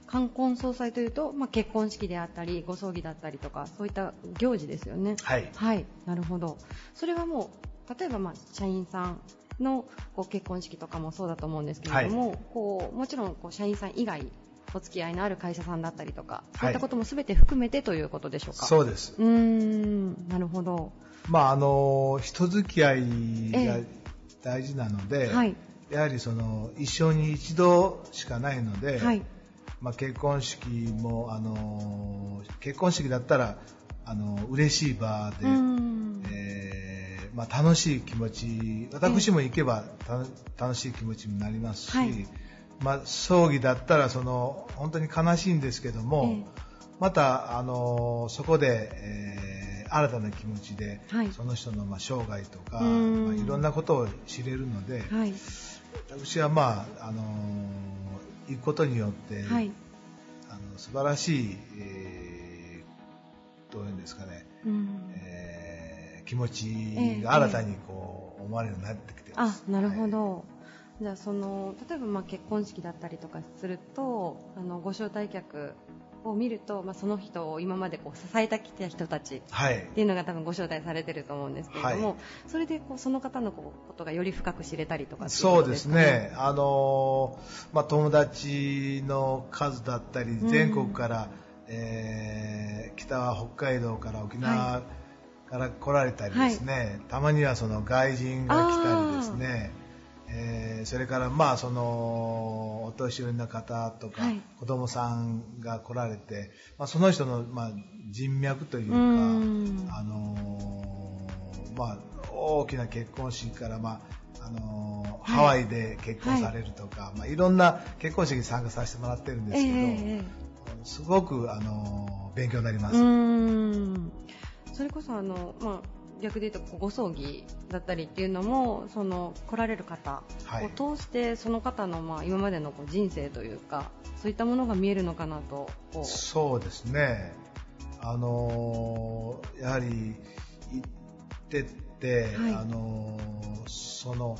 冠婚葬祭というと、まあ、結婚式であったりご葬儀だったりとかそういった行事ですよね。はい、はい、なるほど。それはもう例えばまあ社員さんのこう結婚式とかもそうだと思うんですけれども、はい、こうもちろんこう社員さん以外お付き合いのある会社さんだったりとか、そういったこともすべて含めてということでしょうか？そうです。うん、なるほど。まああの人付き合いが大事なので、えーはい、やはりその一生に一度しかないので、はい、まあ結婚式もあの結婚式だったらあの嬉しい場で、えー、まあ楽しい気持ち、私も行けば、えー、楽しい気持ちになりますし。はい。まあ、葬儀だったらその本当に悲しいんですけども、えまた、あのそこで、えー、新たな気持ちで、はい、その人の、まあ、生涯とか、まあ、いろんなことを知れるので、はい、私は、まああの行くことによって、はい、あの素晴らしい、えー、どういうんですかね、えー、気持ちが新たにこう、思われるようになってきてます。あなるほど、じゃあその例えばまあ結婚式だったりとかするとあのご招待客を見ると、まあ、その人を今までこう支えてきた人たちっていうのが多分ご招待されてると思うんですけれども、はい、それでこうその方のことがより深く知れたりとか、ね、そうですね、あのまあ、友達の数だったり全国から、うん、えー、北は北海道から沖縄から来られたりですね、はい、たまにはその外人が来たりですね。えー、それからまあそのお年寄りの方とか、はい、子供さんが来られて、まあ、その人のまあ人脈というか、あのー、まあ、大きな結婚式からまああのー、ハワイで結婚されるとか、はい、まあ、いろんな結婚式に参加させてもらってるんですけど、えー、すごく、あの勉強になります。それこそあの、まあ逆で言うとご葬儀だったりっていうのもその来られる方を通してその方のまあ今までのこう人生というかそういったものが見えるのかなとそうですね。あのやはり行ってって、はい、あのその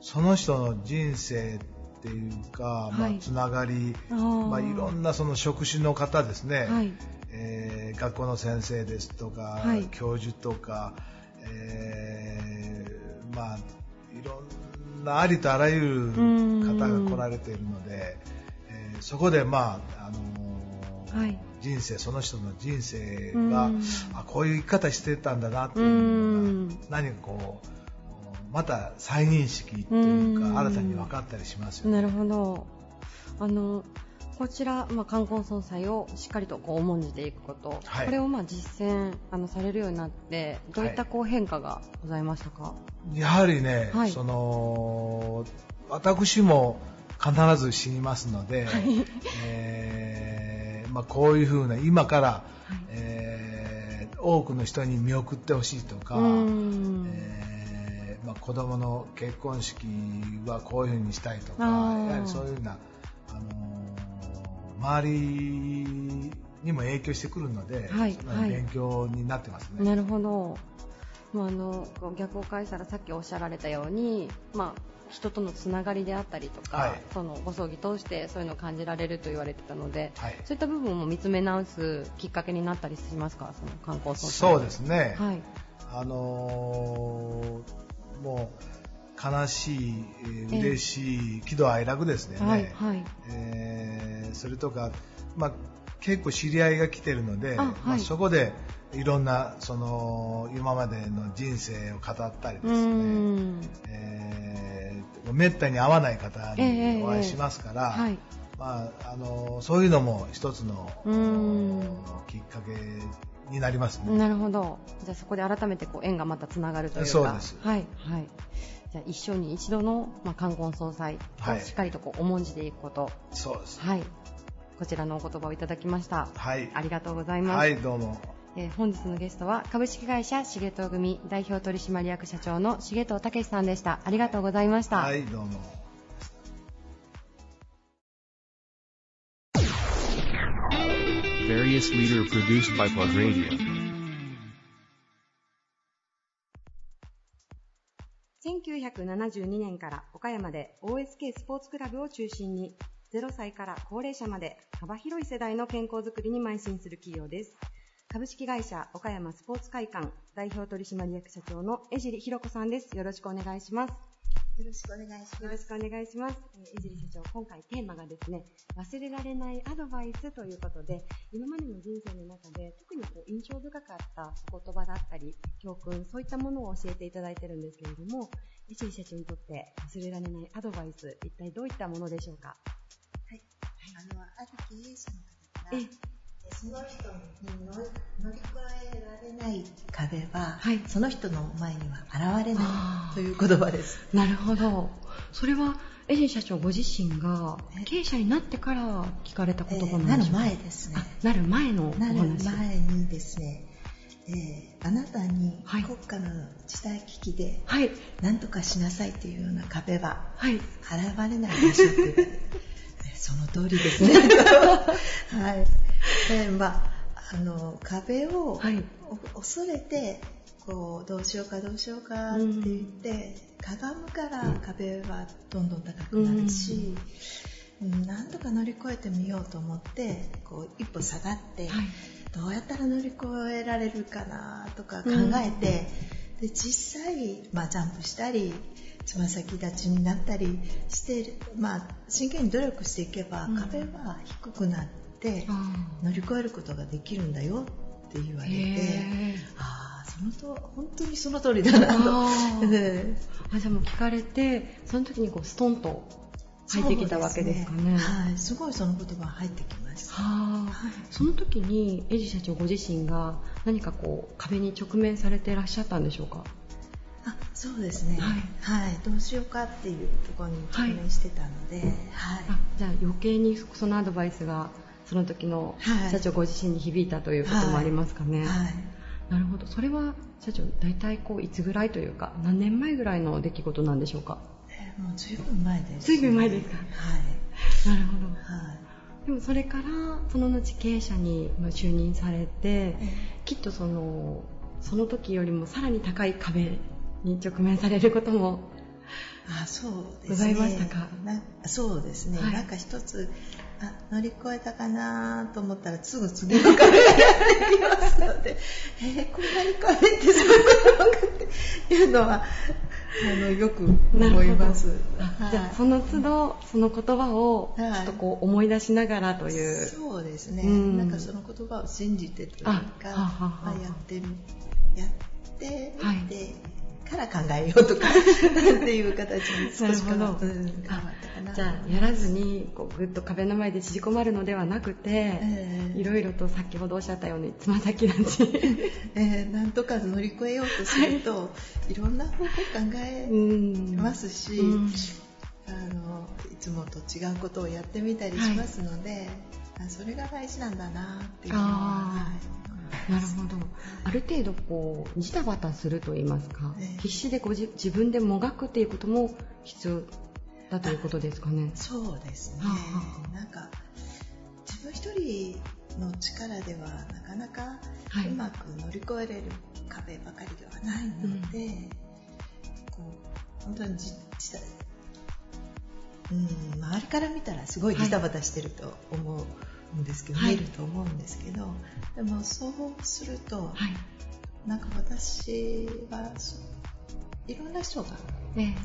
その人の人生っていうか、まあ、つながり、まあ、いろんなその職種の方ですね、はいえー、学校の先生ですとか、はい、教授とか、えー、まあ、いろんなありとあらゆる方が来られているので、えー、そこで、まああのーはい、人生その人の人生があこういう生き方してたんだなっていうのが何かこうまた再認識というか新たに分かったりしますよね。なるほど。あのこちら、まあ、冠婚葬祭をしっかりとこう重んじていくこと、はい、これをまあ実践あのされるようになってどういったこう変化がございましたか、はい、やはりね、はい、その私も必ず死にますので、はい、えー、まあ、こういうふうな今から、はい、えー、多くの人に見送ってほしいとか、えー、まあ、子供の結婚式はこういうふうにしたいとかやはりそういうふうな、あの周りにも影響してくるので、はい、勉強になってますね。なるほど。まあ、あの逆を返したらさっきおっしゃられたように、まあ、人とのつながりであったりとか、はい、そのご葬儀通してそういうのを感じられると言われてたので、はい、そういった部分も見つめ直すきっかけになったりしますか、その観光葬そうですね、はい、あのー、もう悲しい、えー、嬉しい、喜怒哀楽ですね、はいはい。えー、それとか、まあ、結構知り合いが来てるので、はい、まあ、そこでいろんなその今までの人生を語ったりですね、えー、めったに会わない方にお会いしますから、えーはい。まあ、あのそういうのも一つのきっかけになりますね。なるほど。じゃあそこで改めてこう縁がまたつながるというか。そうです。はいはい。じゃあ一生に一度の、まあ、冠婚葬祭をしっかりとこう重んじていくこと、はい、そうです、はい、こちらのお言葉をいただきました、はい、ありがとうございます、はい、どうも。えー、本日のゲストは株式会社重藤組代表取締役社長の重藤武さんでした。ありがとうございました。はいどうも Various leader produced by Plug Radio 1972年から岡山で OSK スポーツクラブを中心に0歳から高齢者まで幅広い世代の健康づくりに邁進する企業です。株式会社岡山スポーツ会館代表取締役社長の江尻弘子さんです。よろしくお願いします。よろしくお願いします。よろしくお願いします。江尻社長、今回テーマがですね、忘れられないアドバイスということで、今までの人生の中で特にこう印象深かったお言葉だったり、教訓、そういったものを教えていただいてるんですけれども、江尻社長にとって忘れられないアドバイス、一体どういったものでしょうか？はい。あの、ある経営者の方から、その人に乗り越えられない壁は、はい、その人の前には現れないという言葉です。なるほど。それはエジン社長ご自身が経営者になってから聞かれた言葉なんですか、えー、なる前ですね。なる前のお話。なる前にですね、えー、あなたに国家の時代危機で何とかしなさいというような壁は現れないでしょうって言われて、その通りですね。はいでまああの壁を、はい、恐れてこうどうしようかどうしようかって言って、かがむから壁はどんどん高くなるし、うん、なんとか乗り越えてみようと思ってこう一歩下がって、はい、どうやったら乗り越えられるかなとか考えて、うん、で実際、まあ、ジャンプしたりつま先立ちになったりして、まあ、真剣に努力していけば壁は低くなって。って乗り越えることができるんだよって言われてああそのと本当にその通りだなと。あ じゃあもう聞かれてその時にこうストンと入ってきたわけですかね、ね、はい、すごいその言葉入ってきました、はい、その時にエジ社長ご自身が何かこう壁に直面されていらっしゃったんでしょうか？あそうですね、はい、はい、どうしようかっていうところに直面してたので、はい、はい、じゃあ余計にそのアドバイスがその時の社長ご自身に響いたということもありますかね。はい、はい、なるほど。それは社長大体こういつぐらいというか何年前ぐらいの出来事なんでしょうか？えー、もうずいぶん前です、ね。ずいぶん前ですか？はい。なるほど。はい。でもそれからその後経営者に就任されて、きっとそのその時よりもさらに高い壁に直面されることもあそうですね。ございましたか？そうですね。はい、なんか一つあ乗り越えたかなと思ったらすぐ次の壁がやってきますので、えー、こんなに壁ってそういうことっていうのはあのよく思います。じゃあその都度その言葉をちょっとこう思い出しながらという。そうですね。うん、なんかその言葉を信じてというか、まあ、やってるやってみて。はいから考えようとか っていう形に少し変わったかな。じゃあやらずにこうぐっと壁の前で縮こまるのではなくて、いろいろと先ほどおっしゃったようにつま先立ち、えー、なんとか乗り越えようとすると、はい、いろんな方法考えますし、あのいつもと違うことをやってみたりしますので、はい、それが大事なんだなっていうのは、はいなるほど。ある程度こうジタバタすると言いますか、えー、必死でこう自分でもがくっていうことも必要だということですかね。そうですね、なんか自分一人の力ではなかなかうまく乗り越えれる壁ばかりではないので、うん、こう本当にじうん周りから見たらすごいジタバタしてると思う、はいんですけど、はい、見えると思うんですけどでもそうすると、はい、なんか私はいろんな人が、ね、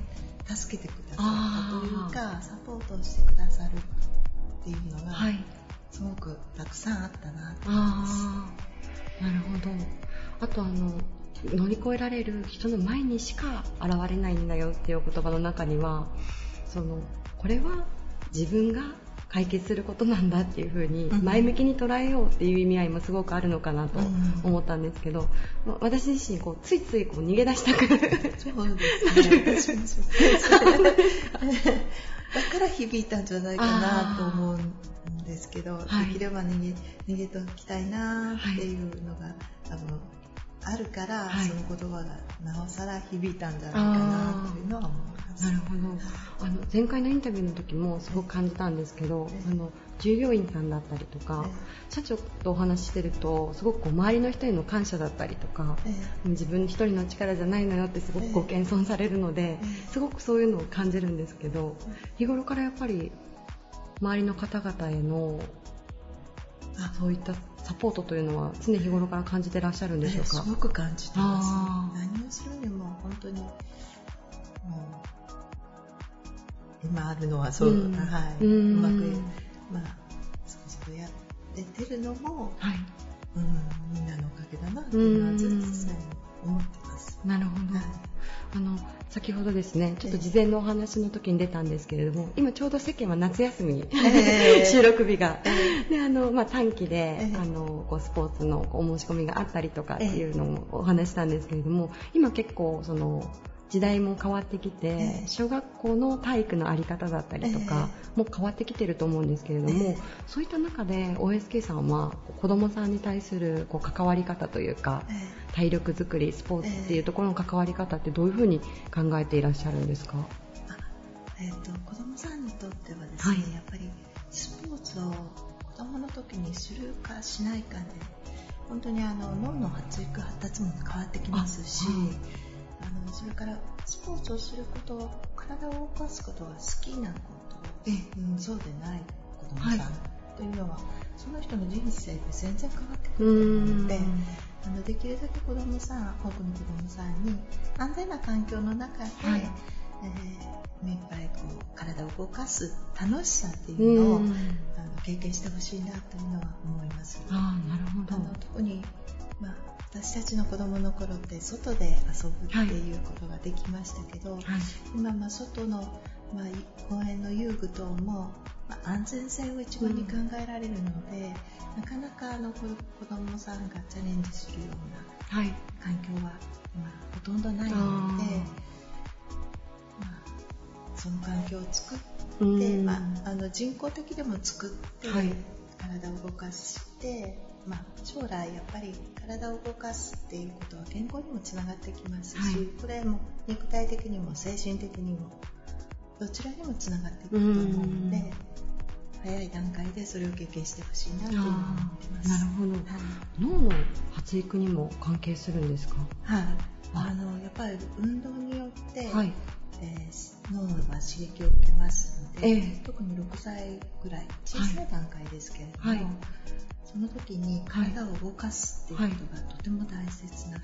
助けてくださったというかサポートしてくださるっていうのが、はい、すごくたくさんあったなと思います。なるほど。あとあの乗り越えられる人の前にしか現れないんだよっていう言葉の中にはそのこれは自分が解決することなんだっていう風に前向きに捉えようっていう意味合いもすごくあるのかなと思ったんですけど、私自身こうついついこう逃げ出したくそうですね。だ から響いたんじゃないかなと思うんですけど、はい、できれば逃げ逃げておきたいなっていうのが、はい、多分あるから、はい、その言葉がなおさら響いたんじゃないかなというのは思います。なるほど。あの前回のインタビューの時もすごく感じたんですけど、あの従業員さんだったりとか、社長とお話ししてるとすごくこう周りの人への感謝だったりとか、自分一人の力じゃないのよってすごくご謙遜されるので、すごくそういうのを感じるんですけど日頃からやっぱり周りの方々へのそういったサポートというのは常日頃から感じてらっしゃるんでしょうか、すごく感じてます。何をするにも本当に今あるのはそう、うん、はい、うまく、まあ、それやっててるのも、はい。うん、みんなのおかげだなっていうのはずっと思ってます。なるほど、はい。あの先ほどですねちょっと事前のお話の時に出たんですけれども今ちょうど世間は夏休み、えー、収録日が、えー、であの、まあ、短期で、えー、あのこうスポーツのお申し込みがあったりとかっていうのをお話したんですけれども今結構その時代も変わってきて、小学校の体育の在り方だったりとかも変わってきてると思うんですけれども、そういった中で OSK さんは子どもさんに対するこう関わり方というか、体力づくりスポーツっていうところの関わり方ってどういうふうに考えていらっしゃるんですか、えーと、子どもさんにとってはですね、はい、やっぱりスポーツを子どもの時にするかしないかで本当にあの脳の発育発達も変わってきますし、あのそれからスポーツをすること体を動かすことが好きなこと、うん、そうでない子供さん。というのは、はい、その人の人生で全然変わってくる。のであのできるだけ子供さん多くの子供さんに安全な環境の中で、はい、えー、目いっぱいこう体を動かす楽しさっていうのを、あの経験してほしいなというのは思います。あなるほど。あの特に、まあ私たちの子供の頃って外で遊ぶっていうことができましたけど、はい、今まあ外の、まあ、公園の遊具等も、まあ、安全性を一番に考えられるので、うん、なかなかあの子供さんがチャレンジするような環境は今ほとんどないので、まあ、その環境を作って、まあ、あの人工的でも作って、はい、体を動かして。まあ、将来やっぱり体を動かすっていうことは健康にもつながってきますし、はい、これも肉体的にも精神的にもどちらにもつながっていくと思うので早い段階でそれを経験してほしいなと思ってます。なるほど、はい、脳の発育にも関係するんですか？はい。あのやっぱり運動によって、はいえー、脳は刺激を受けますので、えー、特に6歳ぐらい小さい段階ですけれども、はい。その時に体を動かすっていうことがとても大切な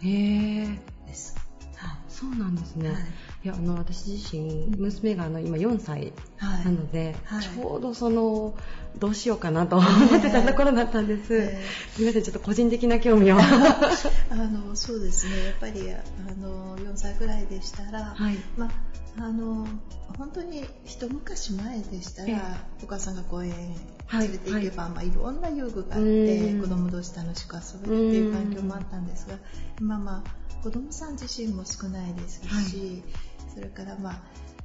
です。はい、そうなんですね。はい、いやあの私自身娘があの今4歳なので、はい、ちょうどそのどうしようかなと思ってたところだったんです。えー、すみませんちょっと個人的な興味を。あのそうですね。やっぱりあの4歳ぐらいでしたら、まああの本当に一昔前でしたら、えー、お母さんが公園連れて行けば、はい。まあ、いろんな遊具があって子供同士楽しく遊べるっていう環境もあったんですが今まあ子供さん自身も少ないですし、はい、それからまあ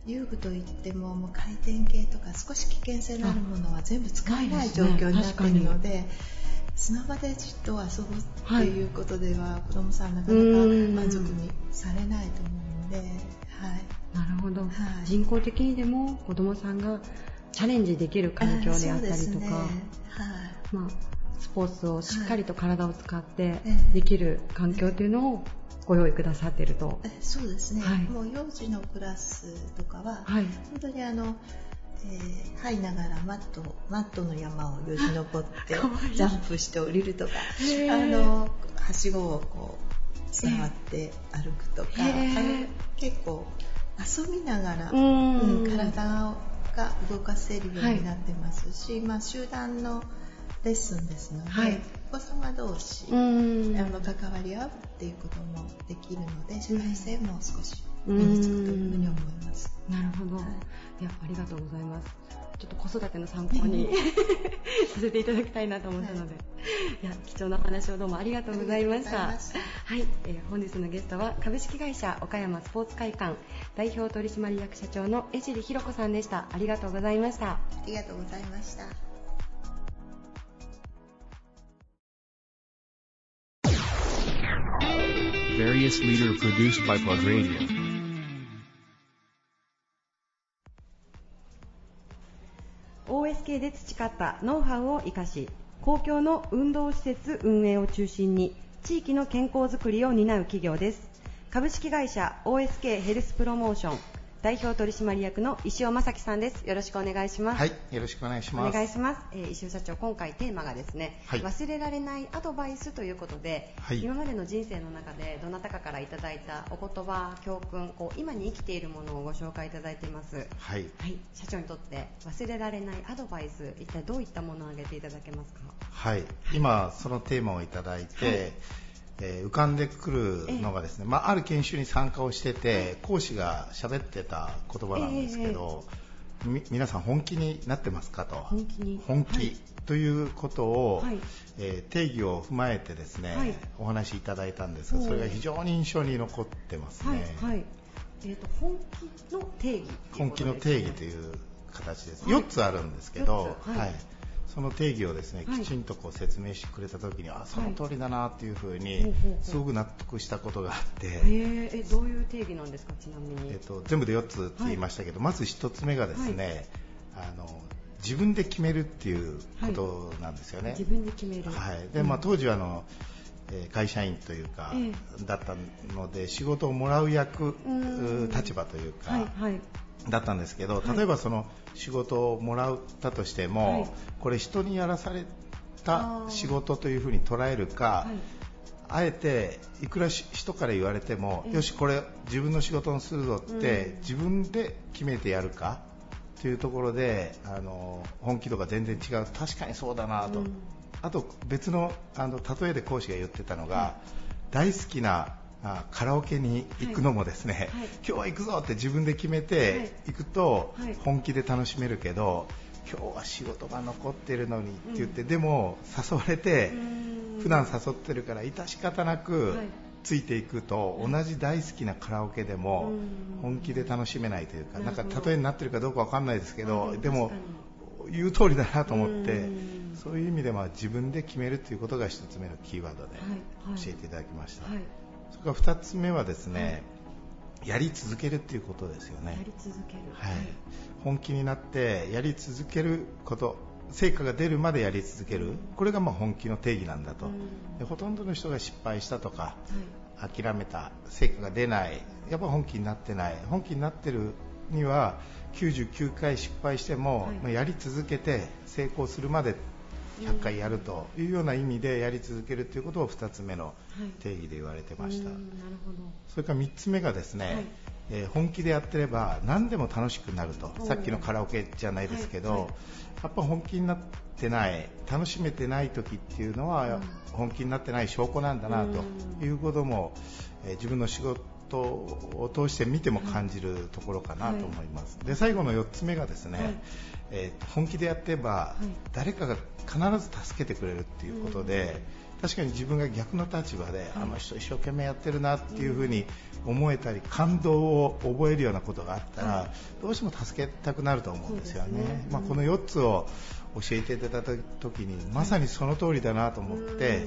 遊具といってももう回転系とか少し危険性のあるものは全部使えない状況になっているので。砂場でじっと遊ぶっていうことでは、はい、子供さんなかなか満足にされないと思うので、はい、なるほど、はい、人工的にでも子供さんがチャレンジできる環境であったりとか、ね。はい。まあ、スポーツをしっかりと体を使ってできる環境というのをご用意くださっていると。そうですね、はい、もう幼児のクラスとかは、はい、本当にあのえー、這いながらマットマットの山をよじ登って ジャンプして降りるとかあのはしごをこう触って歩くとか、結構遊びながら、うん、体をが動かせるようになってますし、はい、まあ、集団のレッスンですので、はい、お子様同士あの関わり合うっていうこともできるので社会性も少し身につくというふうに思います。なるほど、はい、いやありがとうございます。ちょっと子育ての参考に させていただきたいなと思ったので、はい、いや貴重なお話をどうもありがとうございました。はい、えー、本日のゲストは株式会社岡山スポーツ会館代表取締役社長の江尻ひろ子さんでした。ありがとうございました。ありがとうございました。various leader produced by Plug Radio. OSK で培ったノウハウを生かし、公共の運動施設運営を中心に地域の健康づくりを担う企業です。株式会社 OSK ヘルスプロモーション代表取締役の石尾正樹さんです。よろしくお願いします。はい、よろしくお願いします。お願いします。えー、石尾社長、今回テーマがですね、はい、忘れられないアドバイスということで、はい、今までの人生の中でどなたかからいただいたお言葉、教訓、こう今に生きているものをご紹介いただいています。はい。はい、社長にとって忘れられないアドバイス、一体どういったものを挙げていただけますか？はい。今そのテーマをいただいて。えー、浮かんでくるのがですね、まあ、ある研修に参加をしてて講師が喋ってた言葉なんですけど、えー、皆さん本気になってますかと。本気本気、はい、ということを、はい、えー、定義を踏まえてですね、はい、お話しいただいたんですがそれが非常に印象に残ってますね、はい。えーと、本気の定義、ね、本気の定義という形です、4つあるんですけど、はいその定義をですね、はい、きちんとこう説明してくれた時にあその通りだなっていうふうにすごく納得したことがあって、えどういう定義なんですか？ちなみに、えーと、全部で4つって言いましたけど、はい、まず1つ目がですね、はい、あの自分で決めるっていうことなんですよね、自分で決める、はい。でまあ、当時はあの、え会社員というか、だったので仕事をもらう役立場というか、はいはい、だったんですけど、例えばその仕事をもらったとしても、はい、これ人にやらされた仕事というふうに捉えるか、あえていくら人から言われても、よしこれ自分の仕事にするぞって、自分で決めてやるかというところであの本気度が全然違う。確かにそうだなと、うん、あと別のあの例えで講師が言ってたのが、大好きなあカラオケに行くのもですね、はい。はい、今日は行くぞって自分で決めて行くと本気で楽しめるけど、今日は仕事が残ってるのにって言って、うん、でも誘われて普段誘ってるから致し方なくついていくと、同じ大好きなカラオケでも本気で楽しめないというか、なんか例えになってるかどうかわかんないですけど、でも言う通りだなと思って、そういう意味では自分で決めるということが1つ目のキーワードで教えていただきました。はいはいそれから2つ目はですね、はい、やり続けるっていうことですよね。やり続ける。はい。本気になってやり続けること、成果が出るまでやり続ける、これがまあ本気の定義なんだと、でほとんどの人が失敗したとか、はい、諦めた成果が出ない。やっぱ本気になってない。本気になってるには99回失敗しても、はい、やり続けて成功するまで100回やるというような意味でやり続けるということを2つ目の定義で言われてました、はい、それから3つ目がですね、はい、えー、本気でやってれば何でも楽しくなると。さっきのカラオケじゃないですけど、はい。はい、やっぱ本気になってない楽しめてない時っていうのは本気になってない証拠なんだなということも、えー、自分の仕事を通して見ても感じるところかなと思います、で最後の4つ目がですね、えー、本気でやってれば、誰かが必ず助けてくれるっていうことで、確かに自分が逆の立場で、あの人一生懸命やってるなっていうふうに思えたり感動を覚えるようなことがあったら、どうしても助けたくなると思うんですよね。ね。まあ、この4つを教えていただいた時にまさにその通りだなと思って、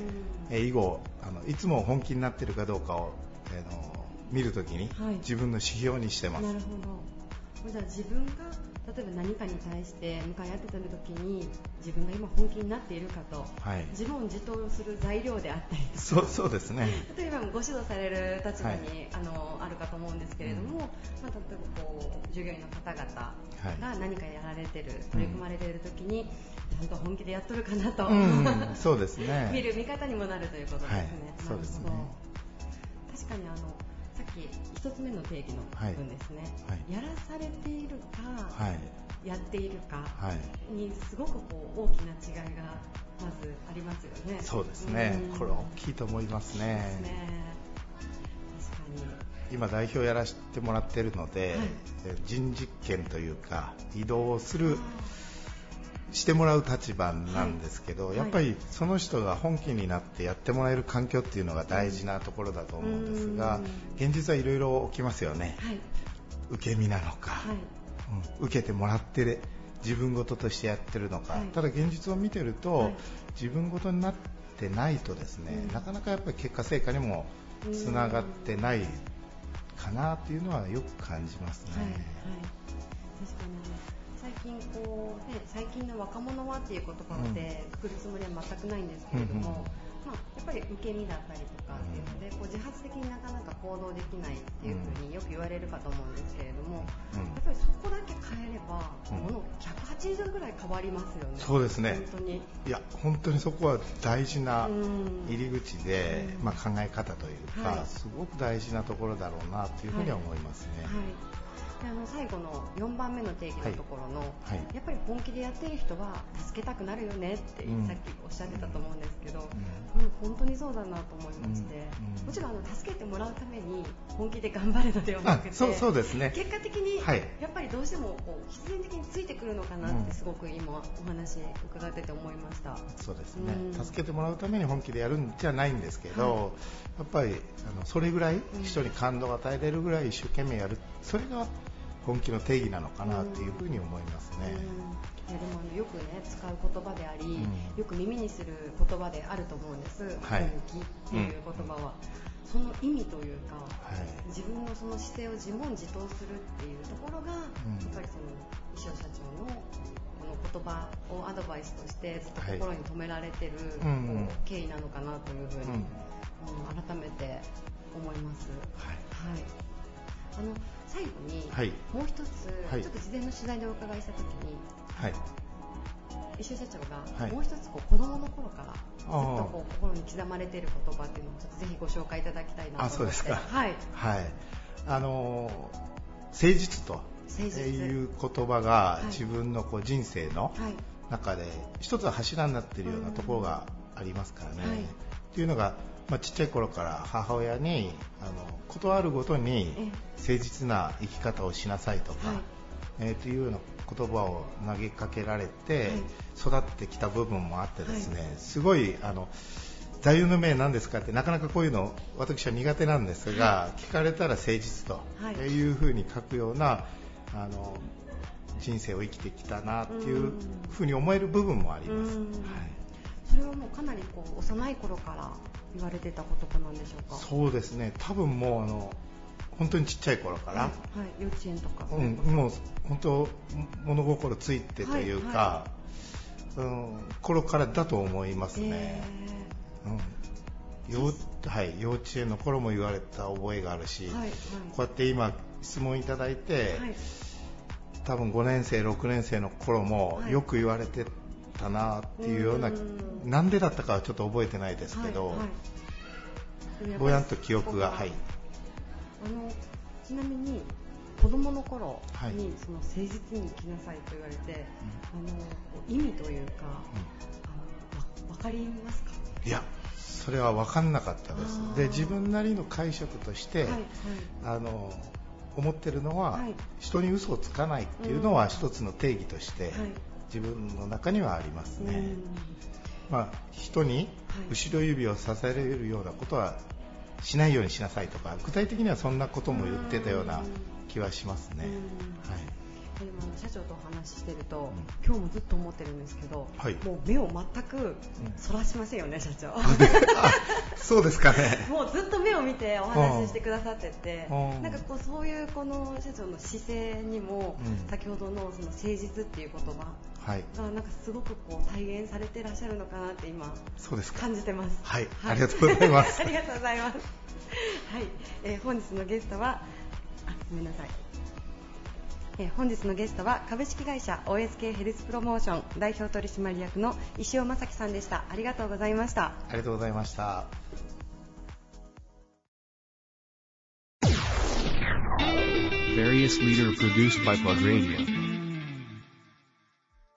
え以後あのいつも本気になってるかどうかを、えー、の見るときに自分の指標にしてます。なるほど。じゃあ自分が例えば何かに対して向かい合ってた時に自分が今本気になっているかと、はい、自問自答する材料であったりそうそうですね。例えばご指導される立場に、はい、あのあるかと思うんですけれども、うん、まあ、例えばこう従業員の方々が何かやられてる、はい、取り組まれている時に、ちゃんと本気でやっとるかなと、うん、そうですね。見る見方にもなるということですね。そうですね。確かにあのさっき一つ目の定義の部分ですね、はい、やらされているか、はい、やっているかにすごくこう大きな違いがまずありますよね。そうですね、これ大きいと思いますね。すね。確かに。今代表やらせてもらっているので、はい、人事権というか移動するしてもらう立場なんですけど、はい、やっぱりその人が本気になってやってもらえる環境っていうのが大事なところだと思うんですが、現実はいろいろ起きますよね、はい、受け身なのか、はい、うん、受けてもらって自分事としてやってるのか、ただ現実を見てると、自分事になってないとですね、なかなかやっぱり結果成果にもつながってないかなっていうのはよく感じますね。確かに。最近近こう、ね、最近の若者はっていう言葉でくくるつもりは全くないんですけれども、まあ、やっぱり受け身だったりとかっていうので、こう自発的になかなか行動できないっていうふうによく言われるかと思うんですけれども、やっぱりそこだけ変えれば、もの180度ぐらい変わりますよね。そうですね。本当に。いや、本当にそこは大事な入り口で、まあ、考え方というか、はい、すごく大事なところだろうなというふうには思いますね。はいはいであの最後の4番目の定義のところの、はい。はい、やっぱり本気でやってる人は助けたくなるよねって、うん、さっきおっしゃってたと思うんですけど、うん、うん、本当にそうだなと思いまして、うん、もちろんあの助けてもらうために本気で頑張るのではなくてそうそうですね。結果的に、やっぱりどうしてもこう必然的についてくるのかなってすごく今お話伺ってて思いました。そうですね、助けてもらうために本気でやるんじゃないんですけど、はい、やっぱりあのそれぐらい人に感動を与えれるぐらい一生懸命やる。それが本気の定義なのかなっていうふうに思いますね。いやでもあのよくね使う言葉であり、うん、よく耳にする言葉であると思うんです、はい、本気っていう言葉は、うん、その意味というか、はい、自分のその姿勢を自問自答するっていうところが、うん、やっぱりその石尾社長のこの言葉をアドバイスとしてずっと心に留められてる、はい、経緯なのかなというふうに、改めて思います。はい、はいあの最後に、はい、もう一つ、はい、ちょっと事前の取材でお伺いしたときに、はい、石井社長がもう一つこう子供の頃からずっとこう心に刻まれている言葉っていうのをちょっとぜひご紹介いただきたいなと思って。あそうですか。はい、はい、あの誠実という言葉が自分のこう人生の中で一つの柱になっているようなところがありますからね。はい、っていうのがまあ、ちっちゃい頃から母親にあのことあるごとに誠実な生き方をしなさいとか、はい、えー、というような言葉を投げかけられて育ってきた部分もあってですね、はい、すごいあの座右の銘なんですかってなかなかこういうの私は苦手なんですが、はい、聞かれたら誠実とい。うふうに書くようなあの人生を生きてきたなっていうふうに思える部分もあります。はい、それはもうかなりこう幼い頃から言われてた言葉なんでしょうか？そうですね。多分もうあの本当にちっちゃい頃から、はい、幼稚園とか、うん、もう本当物心ついてというか、はいはい、うん、頃からだと思いますね、えー、うん。幼はい、幼稚園の頃も言われた覚えがあるし、はいはい、こうやって今質問いただいて、はい、多分5年生6年生の頃もよく言われてたなっていうような、なんでだったかはちょっと覚えてないですけど、はいはい、ぼやんと記憶が、はい、あのちなみに子供の頃に、その誠実に生きなさいと言われて、うん、あの意味というか、うん、分かりますか？いやそれは分かんなかったです。で自分なりの解釈として、はいはい、あの思ってるのは、はい、人に嘘をつかないっていうのは一つの定義として、自分の中にはありますね、まあ、人に後ろ指をさせられるようなことはしないようにしなさいとか具体的にはそんなことも言ってたような気はしますね。はい。でも社長とお話ししてると、うん、今日もずっと思ってるんですけど、はい、もう目を全くそらしませんよね、社長。そうですかね。もうずっと目を見てお話ししてくださってて、なんかこうそういうこの社長の姿勢にも、うん、先ほどのその誠実っていう言葉はい、がなんかすごくこう体現されていらっしゃるのかなって今そうです感じてます。はい、はい、ありがとうございます。ありがとうございます。はい、えー、本日のゲストはあごめんなさい。え本日のゲストは株式会社 OSK ヘルスプロモーション代表取締役の石尾正樹さんでしたありがとうございましたありがとうございました Various leader produced by Plug Radio.